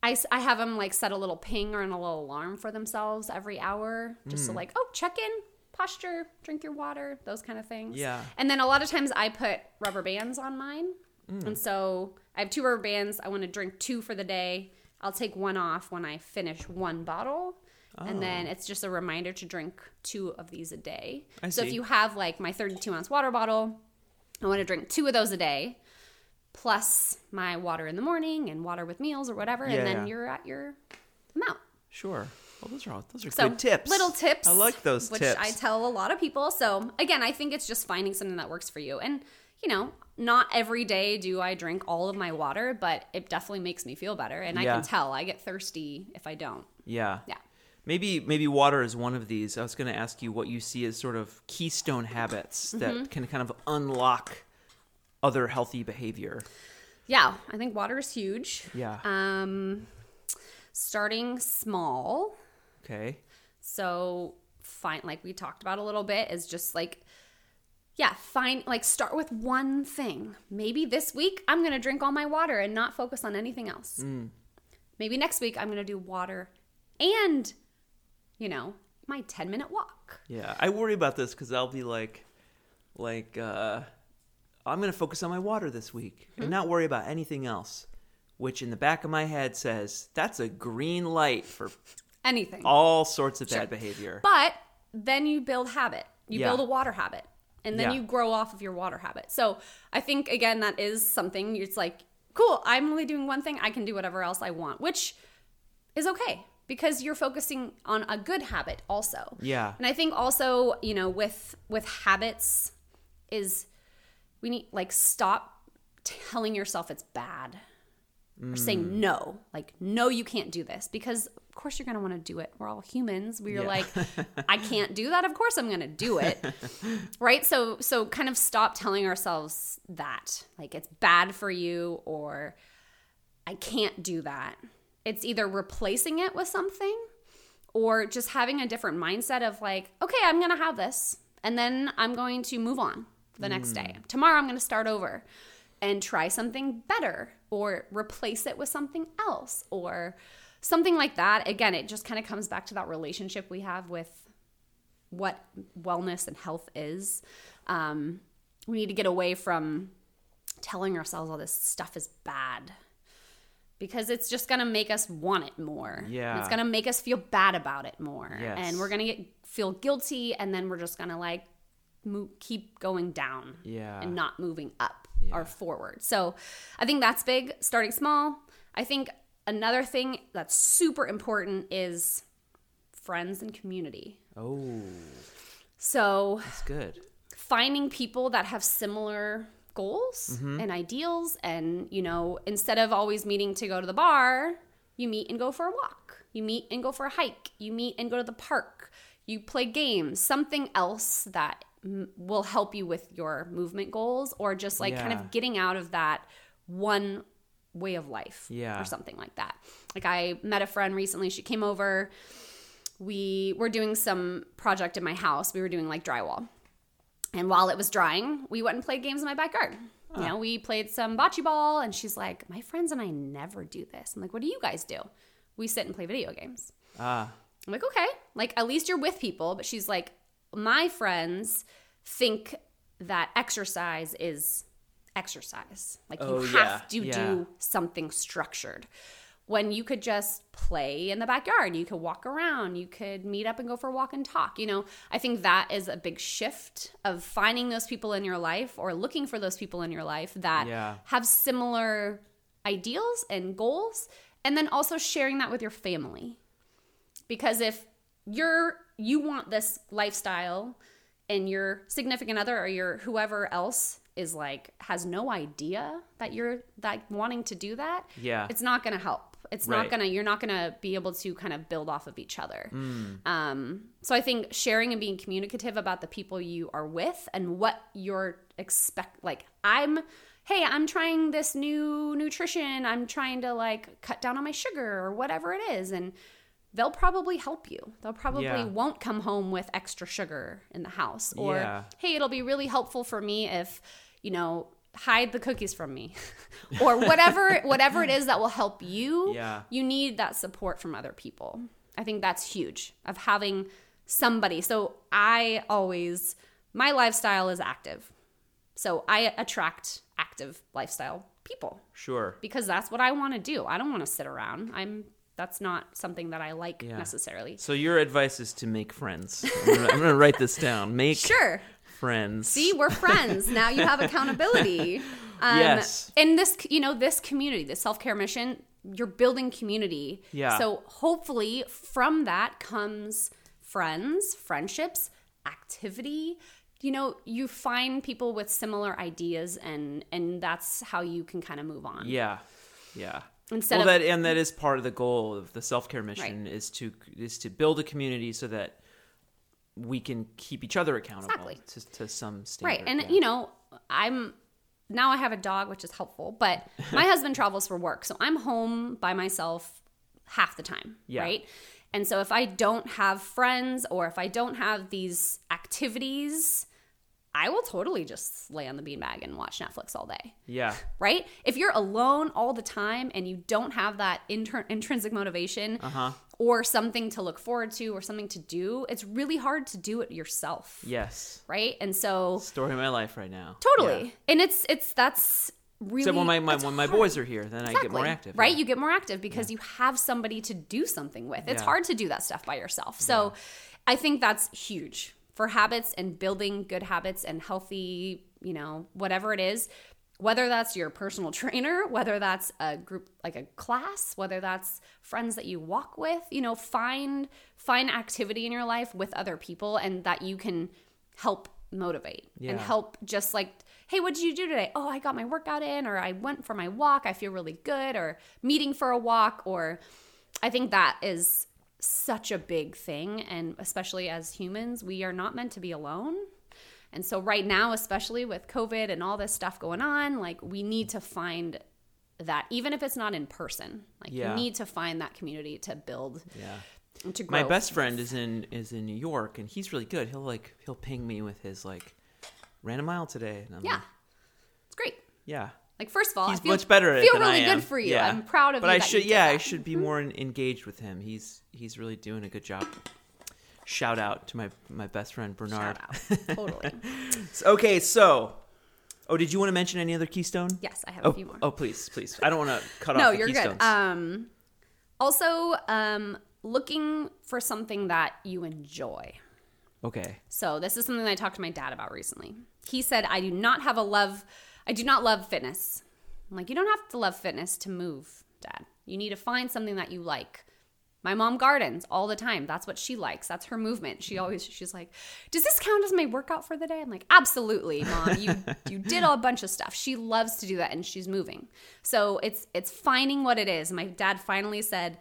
I, I have them like set a little ping or a little alarm for themselves every hour, just Mm. to like, oh, check in, posture, drink your water, those kind of things. Yeah. And then a lot of times I put rubber bands on mine. Mm. And so I have two rubber bands. I want to drink two for the day. I'll take one off when I finish one bottle. And then it's just a reminder to drink two of these a day. I so if you have like my 32 ounce water bottle, I want to drink two of those a day, plus my water in the morning and water with meals or whatever, Yeah, and then yeah. you're at your amount. Sure. Well, those are all, those are So good tips. little tips. I like those which tips. I tell a lot of people. So again, I think it's just finding something that works for you. And you know, not every day do I drink all of my water, but it definitely makes me feel better. And I can tell I get thirsty if I don't. yeah. Yeah. Maybe maybe water is one of these. I was going to ask you what you see as sort of keystone habits Mm-hmm. that can kind of unlock other healthy behavior. Yeah, I think water is huge. Yeah. Um, starting small. Okay. So find like we talked about a little bit is just like yeah, find like start with one thing. Maybe this week I'm going to drink all my water and not focus on anything else. Maybe next week I'm going to do water and you know, my 10 minute walk. Yeah, I worry about this because I'll be like, like, uh, I'm gonna focus on my water this week Hmm? and not worry about anything else. Which in the back of my head says that's a green light for Anything. all sorts of Sure. bad behavior. But then you build habit. You Yeah. build a water habit. And then Yeah. you grow off of your water habit. So I think again that is something it's like, cool, I'm only doing one thing, I can do whatever else I want, which is okay because you're focusing on a good habit also. Yeah. And I think also, you know, with with habits is we need like stop telling yourself it's bad or Mm. saying no. Like no you can't do this because of course you're going to want to do it. We're all humans. We're Yeah. like i can't do that? Of course i'm going to do it. Right? So so kind of stop telling ourselves that. Like it's bad for you or i can't do that. It's either replacing it with something or just having a different mindset of like okay i'm going to have this and then i'm going to move on the next day tomorrow i'm going to start over and try something better or replace it with something else or something like that. Again, it just kind of comes back to that relationship we have with what wellness and health is. Um, we need to get away from telling ourselves all this stuff is bad because it's just going to make us want it more. Yeah. It's going to make us feel bad about it more. Yes. And we're going to get feel guilty and then we're just going to like mo- keep going down Yeah. and not moving up Yeah. or forward. So I think that's big, starting small. I think another thing that's super important is friends and community. Oh, So that's good. finding people that have similar goals mm-hmm. and ideals and you know instead of always meeting to go to the bar you meet and go for a walk you meet and go for a hike you meet and go to the park you play games something else that m- will help you with your movement goals or just like kind of getting out of that one way of life Yeah. or something like that. Like I met a friend recently, she came over. We were doing some project in my house. We were doing like drywall. And while it was drying, we went and played games in my backyard. You know, we played some bocce ball, and she's like, My friends and I never do this. I'm like, What do you guys do? We sit and play video games. Ah, I'm like, Okay. Like, at least you're with people. But she's like, My friends think that exercise is exercise. Like, Oh, you yeah, have to yeah. do something structured. When you could just play in the backyard, you could walk around, you could meet up and go for a walk and talk. You know, I think that is a big shift of finding those people in your life or looking for those people in your life that Yeah. have similar ideals and goals, and then also sharing that with your family. Because if you're you want this lifestyle and your significant other or your whoever else is like has no idea that you're that wanting to do that Yeah. it's not going to help. It's Right. not going to you're not going to be able to kind of build off of each other. Um, so i think sharing and being communicative about the people you are with and what you're expect like i'm hey i'm trying this new nutrition. I'm trying to like cut down on my sugar or whatever it is. And they'll probably help you they'll probably Yeah. won't come home with extra sugar in the house or Yeah. hey it'll be really helpful for me if you know hide the cookies from me or whatever whatever it is that will help you Yeah. you need that support from other people i think that's huge of having somebody so i always my lifestyle is active so i attract active lifestyle people sure. because that's what i want to do i don't want to sit around i'm that's not something that i like Yeah. necessarily So your advice is to make friends. I'm gonna, write this down. Make sure friends. See, we're friends. now you have accountability. Um, Yes. In this, you know, this community, the self care mission, you're building community. Yeah. So hopefully from that comes friends, friendships, activity. You know, you find people with similar ideas and and that's how you can kind of move on. Yeah. Yeah. Instead well, of that and that is part of the goal of the self care mission is to is to build a community so that we can keep each other accountable Exactly. to, to some standard. Right. And yeah. you know, I'm now I have a dog, which is helpful, but my husband travels for work. So I'm home by myself half the time. Yeah. Right. And so if I don't have friends or if I don't have these activities, I will totally just lay on the beanbag and watch Netflix all day. yeah, Right? If you're alone all the time and you don't have that inter- intrinsic motivation Uh-huh. or something to look forward to or something to do, it's really hard to do it yourself. yes, Right? And so story of my life right now. Totally. Yeah. And it's it's that's really Except when my, my when my boys are here, then I get more active. Right? yeah. You get more active because you have somebody to do something with. It's Yeah. hard to do that stuff by yourself. So I think that's huge for habits and building good habits and healthy, you know, whatever it is. Whether that's your personal trainer, whether that's a group like a class, whether that's friends that you walk with, you know, find find activity in your life with other people and that you can help motivate and help just like hey what did you do today oh i got my workout in or i went for my walk i feel really good or meeting for a walk or i think that is such a big thing and especially as humans we are not meant to be alone and so right now especially with covid and all this stuff going on like we need to find that even if it's not in person like Yeah. you need to find that community to build Yeah. to grow My best friend is in is in New York, and he's really good. He'll like he'll ping me with his like ran a mile today. And I'm yeah like, it's great yeah. Like first of all He's i feel, much better feel than really I am. good for you Yeah. i'm proud of but you I should yeah I should be more engaged with him. He's he's really doing a good job. Shout out to my my best friend Bernard. Shout out. Totally. okay, so oh, did you want to mention any other keystone? Yes, I have Oh, a few more. oh, please, please. I don't want to cut no, off the you're keystones. good. Um, also, um, looking for something that you enjoy. okay. So this is something I talked to my dad about recently. He said, "I do not have a love. I do not love fitness." I'm like, "You don't have to love fitness to move, Dad. You need to find something that you like." My mom gardens all the time. That's what she likes. That's her movement. She always she's like, "Does this count as my workout for the day?" I'm like, "Absolutely, mom. You you did a bunch of stuff. She loves to do that and she's moving." So, it's it's finding what it is. My dad finally said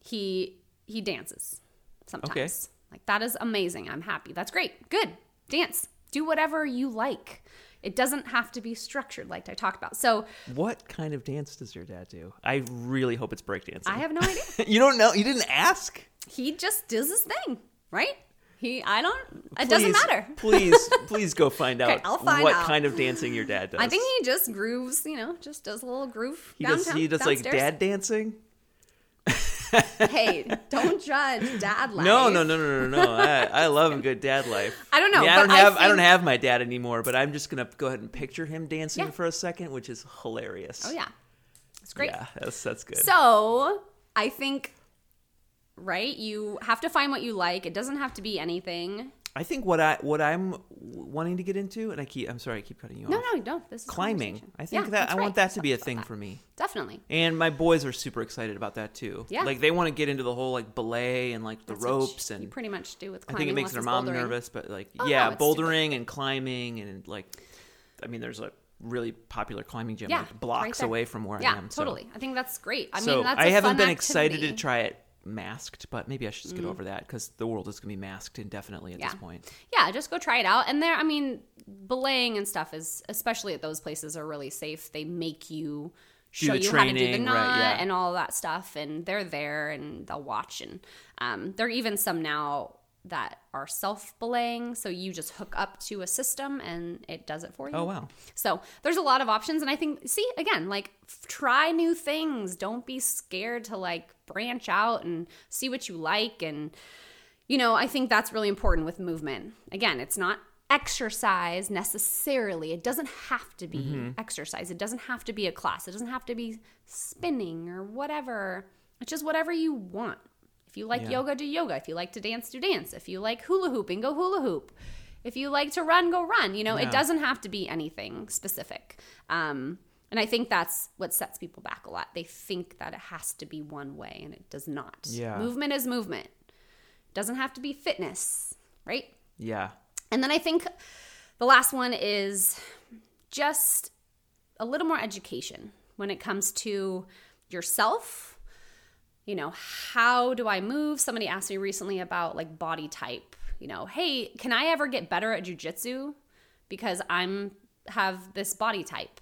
he he dances sometimes. Okay. Like that is amazing. I'm happy. That's great. Good. dance. Do whatever you like. It doesn't have to be structured like I talked about. So What kind of dance does your dad do? I really hope it's breakdancing. I have no idea. you don't know? You didn't ask? he just does his thing, right? He, I don't. It doesn't matter. please, please go find out Okay, what out. kind of dancing your dad does. I think he just grooves, you know, just does a little groove he does. He does like dad dancing. Hey, don't judge dad life. No, no, no, no, no, no. I, I love a good dad life. I don't know, I, mean, I don't I have. I, don't have my dad anymore, but I'm just gonna go ahead and picture him dancing Yeah. for a second, which is hilarious. Oh yeah, it's great. Yeah, that's that's good. So I think, right? You have to find what you like. It doesn't have to be anything. I think what I what I'm wanting to get into, and I keep. I'm sorry, I keep cutting you No, off. no, no. This is Climbing. I think Yeah, that I want that to be a thing for me. Definitely. And my boys are super excited about that too. Yeah. Like they want to get into the whole like belay and like the That's ropes you and pretty much do with I think it makes their mom bouldering. nervous, but like Oh, yeah, no, it's stupid. bouldering and climbing and like I mean there's a really popular climbing gym Yeah, like blocks there. away from where Yeah, I am. so- totally. I think that's great. I so mean, that's I haven't been excited to. Try it masked, but maybe I should just get over that because the world is gonna be masked indefinitely at this point. yeah, just go try it out. And there, I mean, belaying and stuff is, especially at those places, are really safe. They make you show you how to do the training, knot right, yeah. and all that stuff. And they're there and they'll watch. And um, there are even some now that are self belaying. So you just hook up to a system and it does it for you. Oh wow. So there's a lot of options, and I think, see, again, like f- try new things. Don't be scared to like branch out and see what you like. And, you know, I think that's really important with movement. Again, it's not exercise necessarily. It doesn't have to be mm-hmm. exercise, it doesn't have to be a class, it doesn't have to be spinning or whatever. It's just whatever you want. If you like Yeah. yoga, do yoga. If you like to dance, do dance. If you like hula hooping, go hula hoop. If you like to run, go run. You know, Yeah. it doesn't have to be anything specific. Um, and I think that's what sets people back a lot. They think that it has to be one way, and it does not. Yeah. Movement is movement. It doesn't have to be fitness, right? Yeah. And then I think the last one is just a little more education when it comes to yourself. You know, how do I move? Somebody asked me recently about like body type. You know, hey, can I ever get better at jujitsu because I'm have this body type?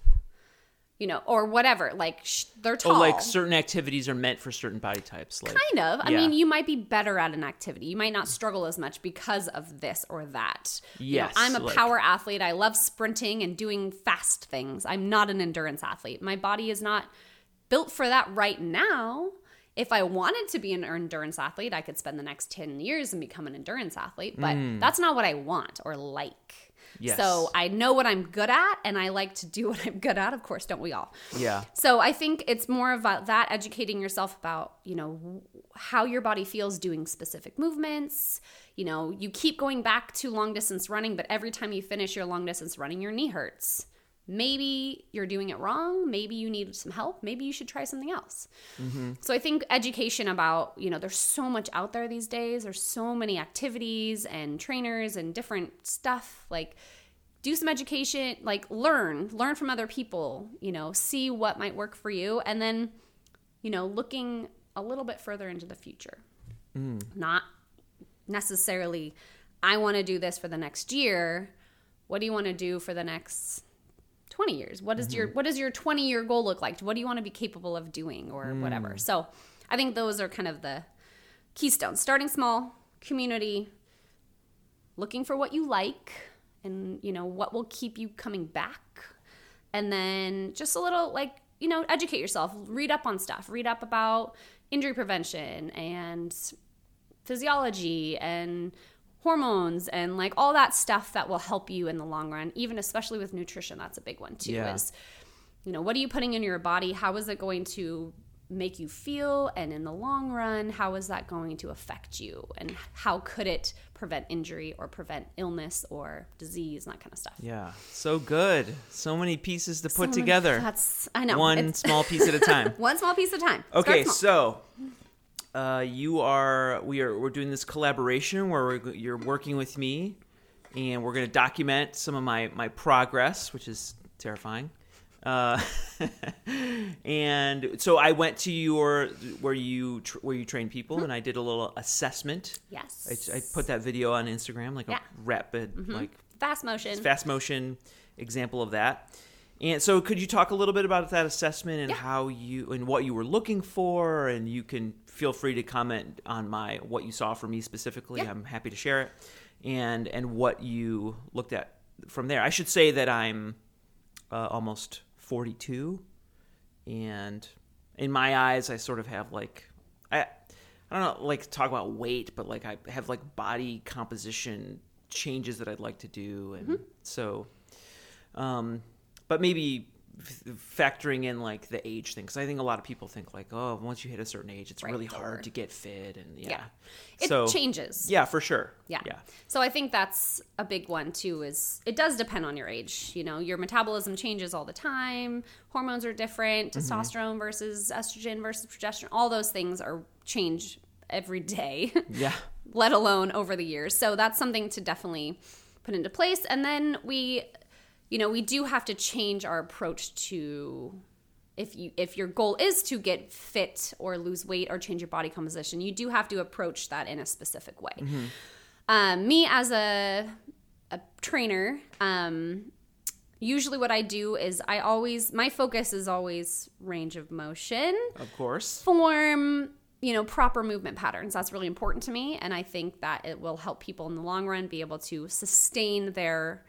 You know, or whatever. Like sh- they're tall. Oh, like certain activities are meant for certain body types. Like Kind of. I Yeah. mean, you might be better at an activity. You might not struggle as much because of this or that. You know, Yes, I'm a like- power athlete. I love sprinting and doing fast things. I'm not an endurance athlete. My body is not built for that right now. If I wanted to be an endurance athlete, I could spend the next 10 years and become an endurance athlete, but that's not what I want or like. Mm. Yes. So I know what I'm good at and I like to do what I'm good at. Of course, don't we all? yeah. So I think it's more about that educating yourself about, you know, how your body feels doing specific movements. You know, you keep going back to long distance running, but every time you finish your long distance running, your knee hurts. Maybe you're doing it wrong. Maybe you need some help. Maybe you should try something else. Mm-hmm. So I think education about, you know, there's so much out there these days. There's so many activities and trainers and different stuff. Like, do some education, like learn, learn from other people, you know, see what might work for you. And then, you know, looking a little bit further into the future. Mm. Not necessarily, I want to do this for the next year. What do you want to do for the next 20 years. What is your mm-hmm. what does your 20 year goal look like? What do you want to be capable of doing or mm. whatever? So i think those are kind of the keystones. Starting small community looking for what you like and you know what will keep you coming back. And then just a little like you know educate yourself read up on stuff read up about injury prevention and physiology and hormones and like all that stuff that will help you in the long run even especially with nutrition that's a big one too Yeah. is you know what are you putting in your body how is it going to make you feel and in the long run how is that going to affect you and how could it prevent injury or prevent illness or disease and that kind of stuff Yeah. So good. So many pieces to put Someone- together. that's i know One small piece at a time. one small piece at a time Okay, so uh, you are we are we're doing this collaboration where we're, you're working with me, and we're going to document some of my my progress, which is terrifying. Uh, and so I went to your where you tr- where you train people, Mm-hmm. and I did a little assessment. Yes. I, I put that video on Instagram, like Yeah. Mm-hmm. a rapid, like Fast motion. fast motion example of that. And so, could you talk a little bit about that assessment and Yeah. how you and what you were looking for? And you can feel free to comment on my what you saw for me specifically. Yeah. I'm happy to share it, and and what you looked at from there. I should say that I'm uh, almost 42, and in my eyes, I sort of have like I I don't know like talk about weight, but like I have like body composition changes that I'd like to do, and so, um, but maybe factoring in like the age thing because I think a lot of people think like oh once you hit a certain age it's Right, really hard over. to get fit and yeah, Yeah. It so changes. yeah for sure Yeah. yeah So I think that's a big one too is it does depend on your age. You know, your metabolism changes all the time. Hormones are different, Mm-hmm. testosterone versus estrogen versus progesterone. All those things are change every day, yeah let alone over the years. So that's something to definitely put into place and then we you know, we do have to change our approach to if you if your goal is to get fit or lose weight or change your body composition, you do have to approach that in a specific way. Um, me as a a trainer, um, usually what I do is I always my focus is always range of motion, of course form, you know, proper movement patterns. That's really important to me, and I think that it will help people in the long run be able to sustain their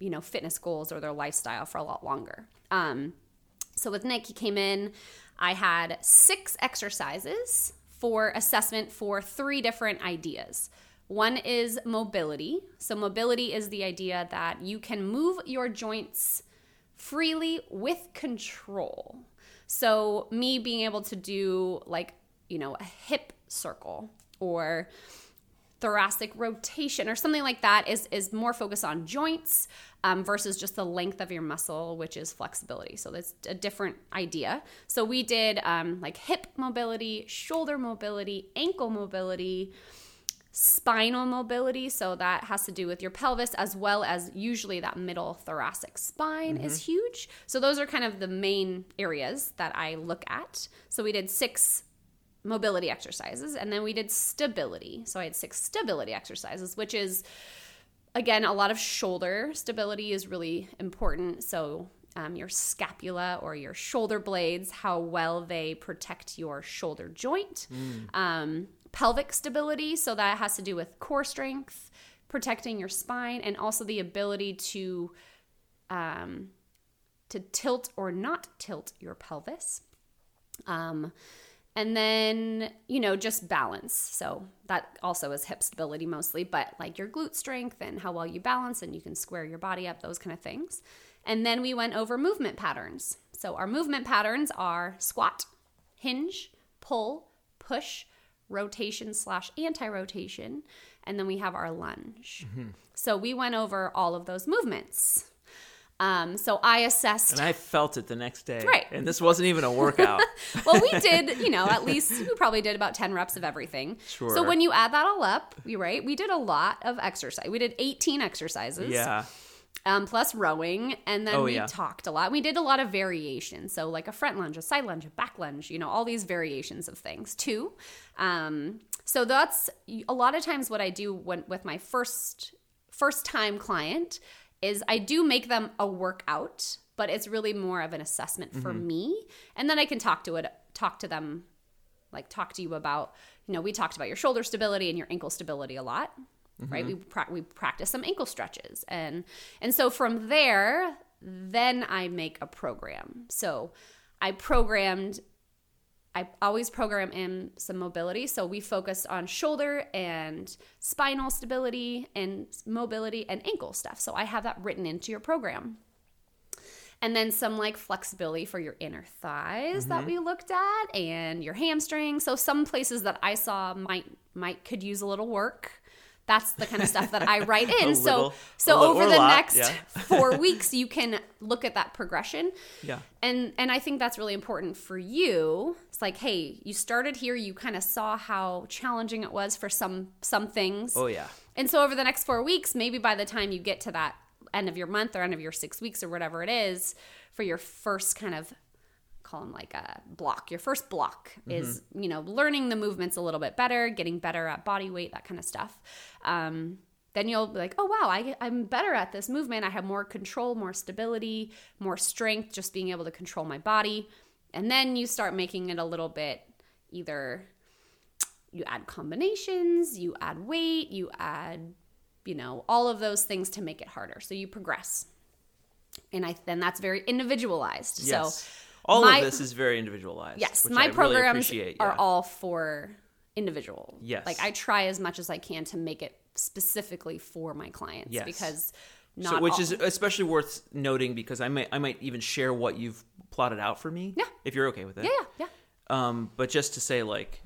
you know fitness goals or their lifestyle for a lot longer. Um, so with Nick, he came in. I had six exercises for assessment for three different ideas. One is mobility. So, mobility is the idea that you can move your joints freely with control. So, me being able to do like, you know, a hip circle or thoracic rotation or something like that is is more focused on joints um, versus just the length of your muscle which is flexibility. So that's a different idea. So we did um, like hip mobility shoulder mobility ankle mobility spinal mobility. So that has to do with your pelvis as well as usually that middle thoracic spine is huge. So those are kind of the main areas that i look at. So we did six mobility exercises and then we did stability. So i had six stability exercises which is again a lot of shoulder stability is really important. So um, your scapula or your shoulder blades how well they protect your shoulder joint. Um, pelvic stability so that has to do with core strength protecting your spine and also the ability to um, to tilt or not tilt your pelvis. Um, and then, you know, just balance. So that also is hip stability mostly, but like your glute strength and how well you balance and you can square your body up, those kind of things. And then we went over movement patterns. So our movement patterns are squat, hinge, pull, push, rotation slash anti rotation. And then we have our lunge. Mm-hmm. So we went over all of those movements. Um, so I assessed and I felt it the next day Right. and this wasn't even a workout well, we did, you know, at least we probably did about 10 reps of everything. Sure. So when you add that all up, you right, we did a lot of exercise. We did 18 exercises. yeah Um, plus rowing, and then Oh, we yeah. talked a lot. We did a lot of variations. So like a front lunge, a side lunge, a back lunge, you know, all these variations of things too. Um, so that's a lot of times what I do when with my first first time client is I do make them a workout, but it's really more of an assessment for Mm-hmm. me, and then I can talk to it, talk to them, like talk to you about, you know, we talked about your shoulder stability and your ankle stability a lot, right? We pra- we practice some ankle stretches, and and so from there, then I make a program. So I programmed I always program in some mobility. So we focused on shoulder and spinal stability and mobility and ankle stuff. So I have that written into your program. And then some like flexibility for your inner thighs that mm-hmm. we looked at and your hamstrings. So some places that I saw might might could use a little work. That's the kind of stuff that I write in. So little- so over the lot, next yeah. 4 weeks you can look at that progression. Yeah. And and i think that's really important for you. It's like hey you started here you kind of saw how challenging it was for some some things. Oh yeah. And so over the next four weeks maybe by the time you get to that end of your month or end of your six weeks or whatever it is for your first kind of call them like a block. Your first block is, you know, learning the movements a little bit better, getting better at body weight, that kind of stuff. Um, then you'll be like, oh, wow, I, I'm better at this movement. I have more control, more stability, more strength, just being able to control my body. And then you start making it a little bit either you add combinations, you add weight, you add, you know, all of those things to make it harder. So you progress. And I then that's very individualized. Yes. So all my- of this is very individualized. Yes, my I really programs appreciate, are yeah. all for individual. Yes. Like I try as much as I can to make it specifically for my clients Yes. because not so, which all- is especially worth noting because I might I might even share what you've plotted out for me. Yeah. If you're okay with it. Yeah, yeah, yeah. Um, but just to say like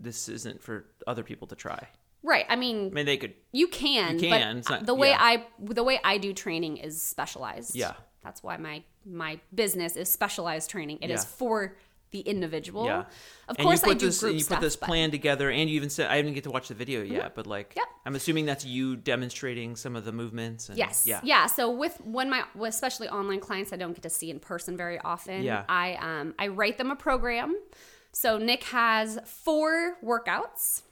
this isn't for other people to try. Right. I mean, I mean they could you can, You can, but not- the way yeah. I the way I do training is specialized. Yeah. That's why my my business is specialized training. It is Yeah. for the individual. Yeah. Of and course I do this group you stuff, put this but- plan together and you even said I didn't get to watch the video yet, but like Yep. I'm assuming that's you demonstrating some of the movements and Yes. yeah. Yeah. So with when my especially online clients I don't get to see in person very often. Yeah. I um I write them a program. So Nick has four workouts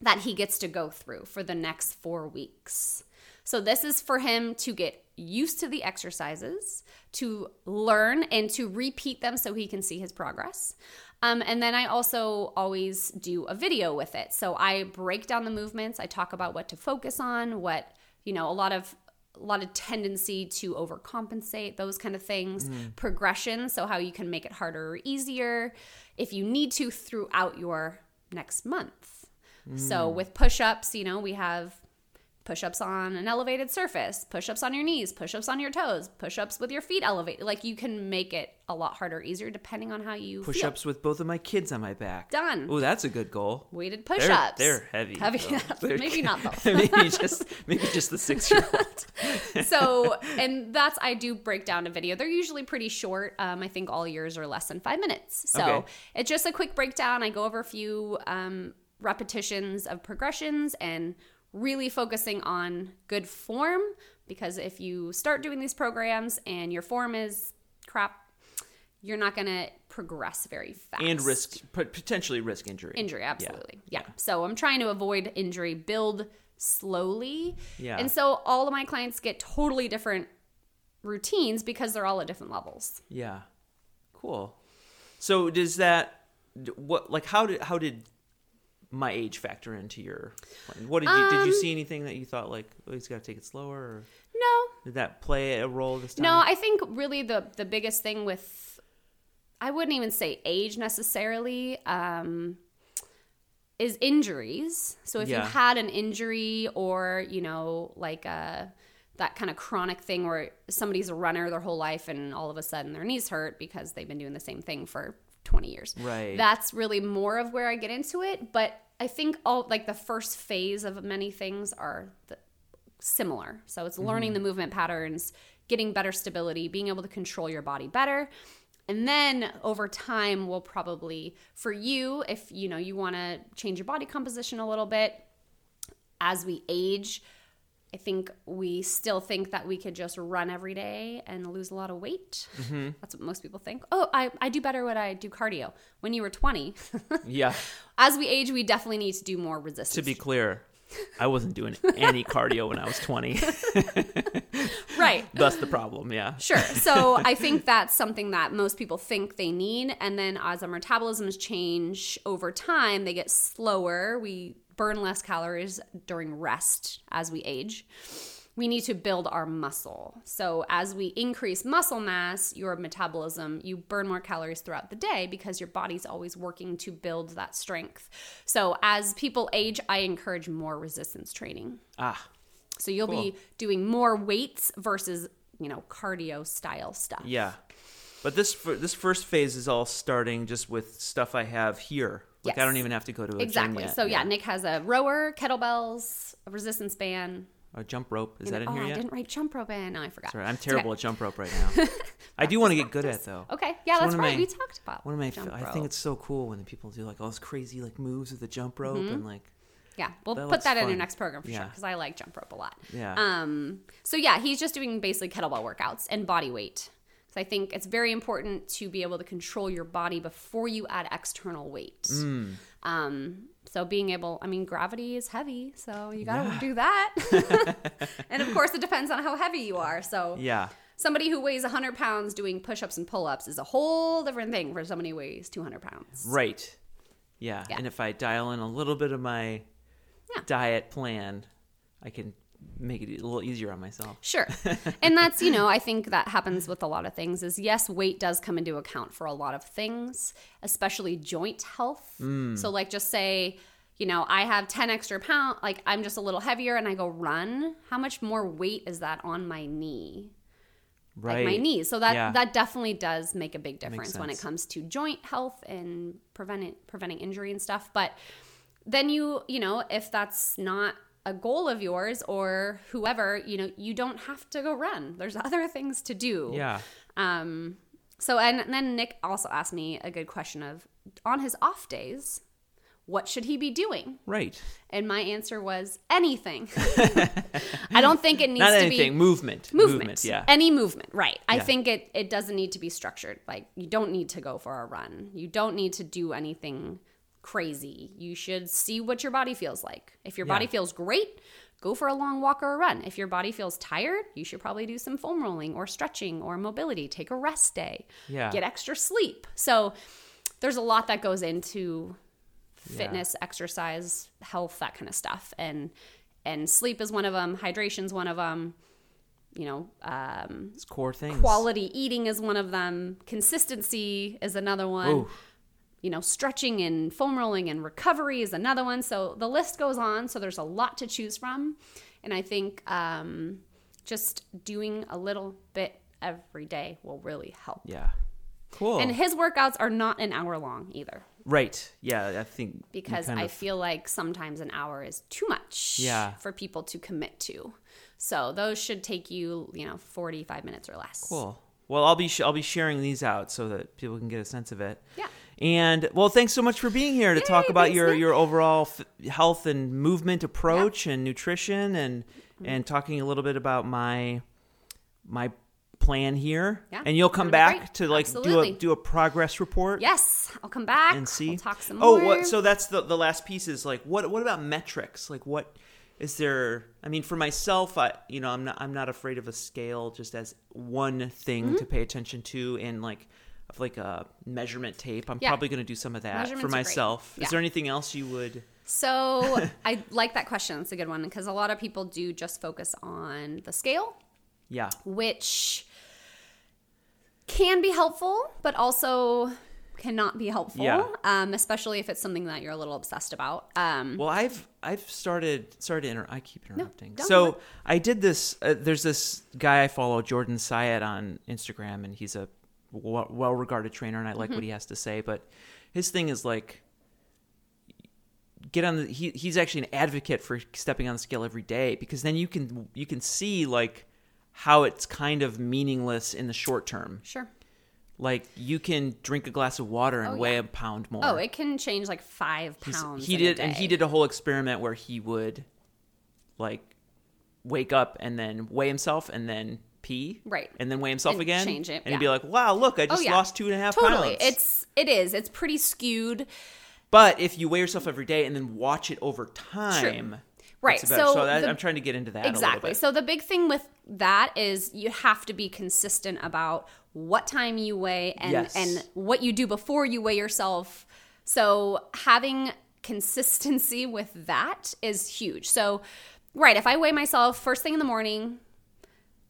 that he gets to go through for the next 4 weeks. So this is for him to get used to the exercises, to learn and to repeat them so he can see his progress. Um, and then I also always do a video with it. So I break down the movements. I talk about what to focus on, what you know, a lot of a lot of tendency to overcompensate, those kind of things. Progression, so how you can make it harder or easier if you need to throughout your next month. So with push-ups, you know, we have push-ups on an elevated surface, push-ups on your knees, push-ups on your toes, push-ups with your feet elevated. Like you can make it a lot harder, easier depending on how you Push ups with both of my kids on my back. Done. Oh, that's a good goal. Weighted push-ups. They're, heavy. Heavy. though. They're- Maybe not both. maybe just maybe just the six year old. so and that's i do break down a video they're usually pretty short um, i think all yours are less than five minutes so Okay. it's just a quick breakdown i go over a few um, repetitions of progressions and really focusing on good form because if you start doing these programs and your form is crap you're not going to progress very fast and risk potentially risk injury. injury absolutely yeah. so i'm trying to avoid injury build slowly Yeah. and so all of my clients get totally different routines because they're all at different levels Yeah. Cool. So does that what like how did how did my age factor into your plan? What did you did you Um, see anything that you thought like oh he's got to take it slower or no did that play a role this time? no i think really the the biggest thing with i wouldn't even say age necessarily um is injuries so if Yeah. you had an injury or you know like a that kind of chronic thing where somebody's a runner their whole life and all of a sudden their knees hurt because they've been doing the same thing for 20 years Right. that's really more of where i get into it but i think all like the first phase of many things are the, similar so it's learning Mm-hmm. the movement patterns getting better stability being able to control your body better and then over time we'll probably for you if you know you want to change your body composition a little bit as we age i think we still think that we could just run every day and lose a lot of weight Mm-hmm. that's what most people think oh I, I do better when i do cardio when you were 20 yeah. as we age we definitely need to do more resistance To be clear, I wasn't doing any cardio when I was 20. right That's the problem, yeah. Sure. So I think that's something that most people think they need. And then as our metabolisms change over time, they get slower. We burn less calories during rest as we age. We need to build our muscle. So as we increase muscle mass, your metabolism, you burn more calories throughout the day because your body's always working to build that strength. So as people age, I encourage more resistance training. Ah, So you'll be doing more weights versus, you know, cardio style stuff. yeah. But this this first phase is all starting just with stuff I have here. Like I don't even have to go to a gym Exactly. yet. So yeah. Nick has a rower, kettlebells, a resistance band. A jump rope. Is and- that in oh, here I didn't write jump rope in. No, I forgot. Sorry, I'm terrible okay. at jump rope right now. I do want to get good at though. Okay. Yeah, It's that's right. my- we talked about One of my, jump I rope. think it's so cool when the people do like all those crazy like moves with the jump rope Mm-hmm. and like Yeah, we'll That put that in our next program for sure because I like jump rope a lot. Yeah. Um. So yeah, he's just doing basically kettlebell workouts and body weight. So I think it's very important to be able to control your body before you add external weight. Mm. Um. So being able, I mean, gravity is heavy, so you got to do that. and of course, it depends on how heavy you are. So Yeah. somebody who weighs 100 pounds doing push-ups and pull-ups is a whole different thing for somebody who weighs 200 pounds. Right. Yeah. Yeah. And if I dial in a little bit of my Yeah. diet plan, I can make it a little easier on myself. Sure. And that's, you know, I think that happens with a lot of things is yes, weight does come into account for a lot of things, especially joint health. Mm. So like just say, you know, I have 10 extra pound, like I'm just a little heavier and I go run, how much more weight is that on my knee? Right. Like my knees. So that Yeah. that definitely does make a big difference when it comes to joint health and preventing preventing injury and stuff. But then you, you know, if that's not a goal of yours or whoever, you know, you don't have to go run. There's other things to do. Yeah. Um so and then Nick also asked me a good question of on his off days, what should he be doing? Right. And my answer was anything. I don't think it needs Not to anything. be Movement. movement. Yeah. Any movement, right. I think it, it doesn't need to be structured. Like, you don't need to go for a run. You don't need to do anything crazy. You should see what your body feels like. If your body feels great, go for a long walk or a run. If your body feels tired, you should probably do some foam rolling or stretching or mobility. Take a rest day. Yeah. Get extra sleep. So, there's a lot that goes into fitness, exercise, health, that kind of stuff. And and sleep is one of them. Hydration's one of them. You know, um, It's core things. quality eating is one of them. Consistency is another one. Ooh. You know, stretching and foam rolling and recovery is another one. So the list goes on. So there's a lot to choose from. And I think um, just doing a little bit every day will really help. Yeah. Cool. And his workouts are not an hour long either right. Yeah. I think because I of- feel like sometimes an hour is too much Yeah. for people to commit to. So those should take you, you know, 45 minutes or less. Cool. Well, I'll be sh- I'll be sharing these out so that people can get a sense of it. Yeah. And well, thanks so much for being here to Yay, talk about your your overall f- health and movement approach and nutrition and Mm-hmm. and talking a little bit about my my plan here. Yeah, And you'll come back great. to like Absolutely. do a do a progress report. Yes, I'll come back and see We'll talk some oh more. what so that's the the last piece is like what what about metrics like what is there i mean for myself i you know i'm not i'm not afraid of a scale just as one thing Mm-hmm. to pay attention to and like of like a measurement tape i'm Yeah. probably going to do some of that for Measurements are great. myself Yeah. is there anything else you would So I like that question. It's a good one because a lot of people do just focus on the scale, yeah which can be helpful, but also cannot be helpful, Yeah. um, especially if it's something that you're a little obsessed about. Um, Well, I've I've started sorry to inter- I keep interrupting. don't so. I did this. Uh, there's this guy I follow, Jordan Syatt, on Instagram, and he's a well regarded trainer, and I like Mm-hmm. what he has to say. But his thing is like get on the. He he's actually an advocate for stepping on the scale every day because then you can you can see like how it's kind of meaningless in the short term. sure. Like you can drink a glass of water and Oh, weigh yeah. a pound more. Oh, it can change like five He's- pounds. he in did and he did a whole experiment where he would like wake up and then weigh himself and then pee Right. and then weigh himself And again change it, and he'd be like wow look i Oh, just yeah. lost two and a half Totally. pounds It's it is. It's pretty skewed. but if you weigh yourself every day and then watch it over time Right, it's better. so so, that, the- i'm trying to get into that a Exactly. bit. So the big thing with that is you have to be consistent about what time you weigh and Yes. and what you do before you weigh yourself. So having consistency with that is huge. So right, if I weigh myself first thing in the morning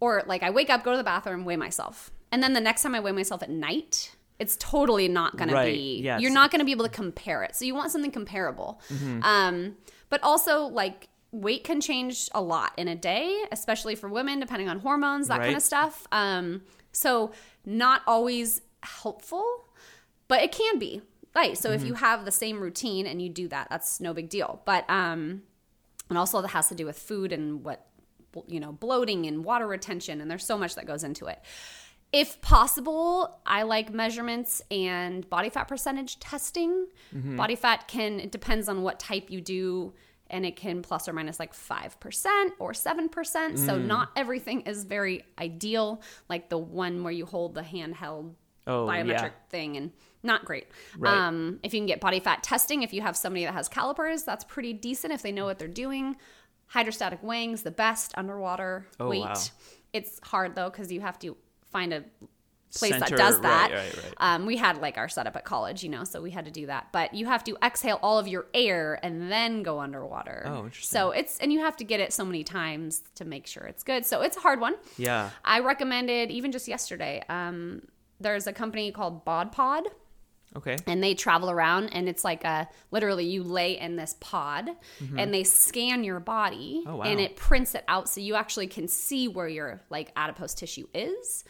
or like I wake up, go to the bathroom, weigh myself. And then the next time I weigh myself at night, it's totally not going Right, to be yeah, you're not going to be able to compare it. So you want something comparable. Um but also like weight can change a lot in a day, especially for women depending on hormones, that kind of stuff. Um so not always helpful, but it can be. Right. So Mm-hmm. if you have the same routine and you do that, that's no big deal. But um and also that has to do with food and what you know bloating and water retention and there's so much that goes into it if possible i like measurements and body fat percentage testing Mm-hmm. body fat can it depends on what type you do and it can plus or minus like 5% or 7%. So Mm. not everything is very ideal, like the one where you hold the handheld Oh, biometric yeah. thing and not great. Right. Um, if you can get body fat testing, if you have somebody that has calipers, that's pretty decent if they know what they're doing. Hydrostatic weighing's, the best underwater Oh, weight. wow. It's hard though because you have to find a place Center, that does right, that. right, right. Um, we had like our setup at college, you know, so we had to do that. But you have to exhale all of your air and then go underwater. Oh, interesting. So it's and you have to get it so many times to make sure it's good. So it's a hard one. Yeah. I recommended even just yesterday. Um, there's a company called Bod Pod Okay. and they travel around and it's like a literally you lay in this pod and they scan your body Mm-hmm. Oh, wow. and it prints it out so you actually can see where your like adipose tissue is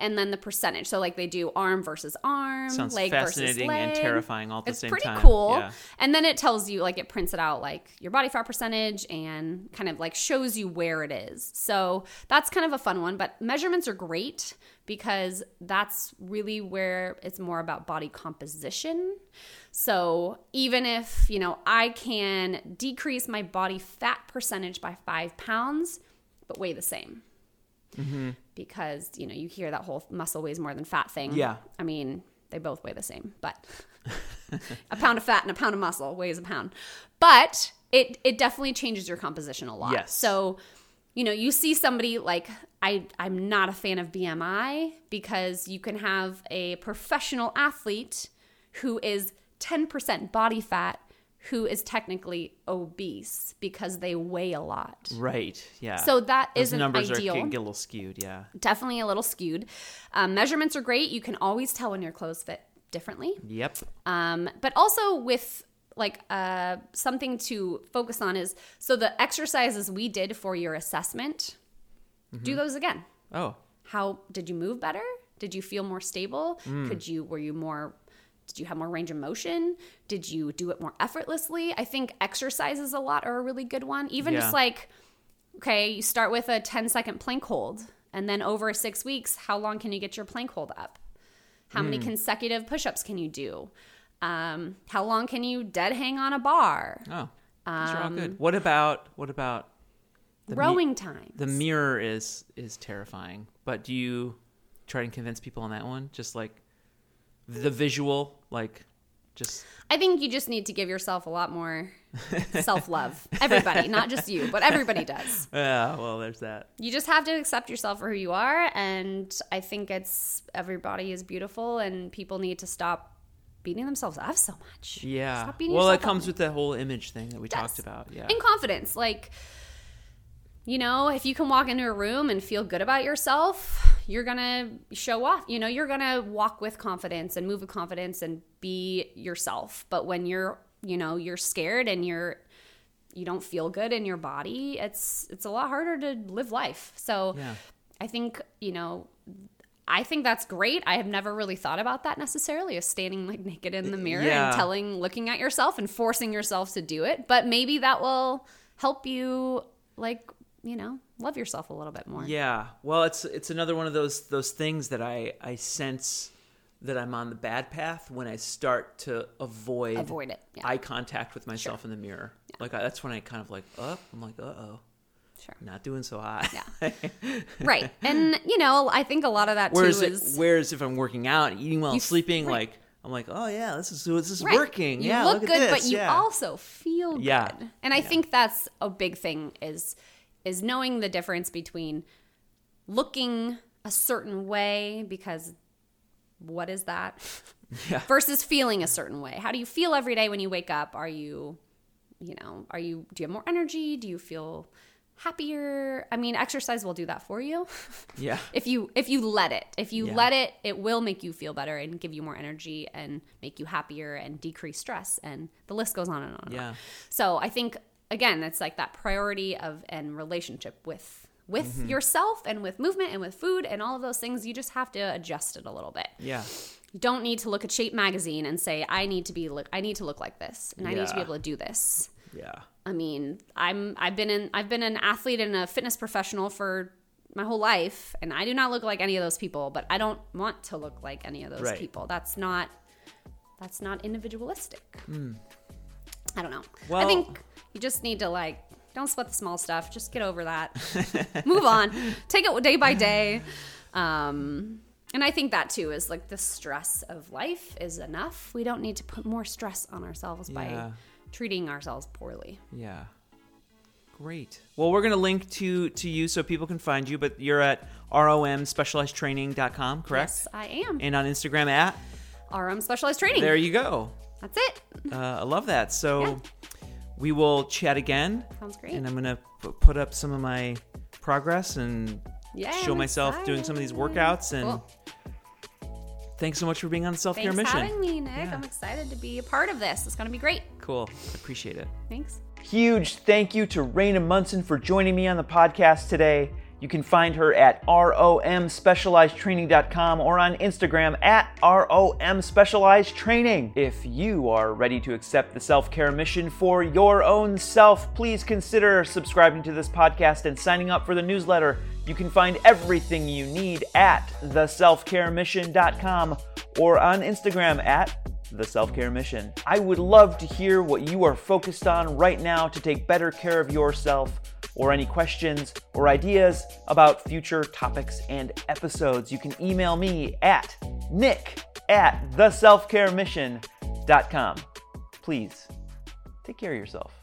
and then the percentage so like they do arm versus arm Sounds leg versus fascinating and leg. terrifying all at the it's same pretty time. cool Yeah. and then it tells you like it prints it out like your body fat percentage and kind of like shows you where it is so that's kind of a fun one but measurements are great because that's really where it's more about body composition so even if you know i can decrease my body fat percentage by five pounds but weigh the same Mm-hmm. because you know you hear that whole muscle weighs more than fat thing Yeah. i mean they both weigh the same but a pound of fat and a pound of muscle weighs a pound but it it definitely changes your composition a lot Yes. so you know you see somebody like i i'm not a fan of bmi because you can have a professional athlete who is 10% body fat who is technically obese because they weigh a lot Right. Yeah. so that Those isn't numbers ideal are can get a little skewed. Yeah. definitely a little skewed. Um, measurements are great. You can always tell when your clothes fit differently. Yep. Um, but also with like uh, something to focus on is so the exercises we did for your assessment, do those again. Oh. How did you move better? Did you feel more stable? Could you were you more did you have more range of motion? Did you do it more effortlessly? I think exercises a lot are a really good one. Even Yeah. just like okay, you start with a 10 second plank hold and then over 6 weeks, how long can you get your plank hold up? How many consecutive push-ups can you do? Um, how long can you dead hang on a bar? Oh. These are all Um, good. What about what about the mi- Rowing times. the mirror is is terrifying. But do you try and convince people on that one? Just like the visual, like just I think you just need to give yourself a lot more self love. Everybody, not just you, but everybody does. yeah. Well, there's that. You just have to accept yourself for who you are. And I think it's everybody is beautiful, and people need to stop beating themselves up so much. Yeah. Stop beating Well, it yourself up. comes with that whole image thing that we does. talked about. Yeah. And confidence. Like, you know, if you can walk into a room and feel good about yourself, you're going to show off. You know, you're going to walk with confidence and move with confidence and be yourself. But when you're, you know, you're scared and you're, you don't feel good in your body, it's it's a lot harder to live life. So Yeah. I think, you know, I think that's great. I have never really thought about that necessarily of standing like naked in the mirror Yeah. and telling, looking at yourself and forcing yourself to do it. But maybe that will help you, like, you know, love yourself a little bit more. Yeah. Well, it's it's another one of those those things that I I sense that I'm on the bad path when I start to avoid Avoid it. Yeah. eye contact with myself in the mirror. Like I, that's when I kind of like, oh, I'm like, uh oh, Sure. not doing so hot. Yeah. right. And, you know, I think a lot of that whereas too it, is. whereas if I'm working out, eating well, sleeping, right. like I'm like, oh yeah, this is this is Right. working. You yeah, look look good, but you yeah. also feel Yeah. good. And I think that's a big thing is is knowing the difference between looking a certain way because what is that? Yeah. Versus feeling a certain way. How do you feel every day when you wake up? Are you you know, are you do you have more energy? Do you feel happier? I mean, exercise will do that for you. yeah. if you if you let it if you Yeah. let it it will make you feel better and give you more energy and make you happier and decrease stress and the list goes on and on and on. Yeah. so i think again it's like that priority of and relationship with with Mm-hmm. yourself and with movement and with food and all of those things you just have to adjust it a little bit Yeah. you don't need to look at shape magazine and say i need to be look i need to look like this and i need to be able to do this Yeah. I mean, I'm I've been in I've been an athlete and a fitness professional for my whole life and I do not look like any of those people, but I don't want to look like any of those Right. people. That's not that's not individualistic. I don't know. Well- I think you just need to like don't sweat the small stuff. Just get over that. Move on. Take it day by day. Um, and I think that too is like the stress of life is enough. We don't need to put more stress on ourselves Yeah. by treating ourselves poorly. Yeah. Great. Well, we're going to link to to you so people can find you, but you're at romspecializedtraining.com, correct? Yes, I am. And on Instagram at RM specialized training. there you go. That's it. Uh, I love that. So Yeah. we will chat again. Sounds great. And I'm going to put up some of my progress and Yeah, show I'm myself doing some of these workouts. And Cool. thanks so much for being on the self care Mission. Thanks mission. for having me, Nick. Yeah. I'm excited to be a part of this. It's going to be great. Cool. Appreciate it. Thanks. Huge thank you to Raina Munson for joining me on the podcast today. You can find her at romspecializedtraining.com or on Instagram at romspecializedtraining. If you are ready to accept the self care mission for your own self, please consider subscribing to this podcast and signing up for the newsletter. You can find everything you need at theselfcaremission.com or on Instagram at the Self Care Mission. I would love to hear what you are focused on right now to take better care of yourself, or any questions or ideas about future topics and episodes. You can email me at nick at theselfcaremission.com. Please take care of yourself.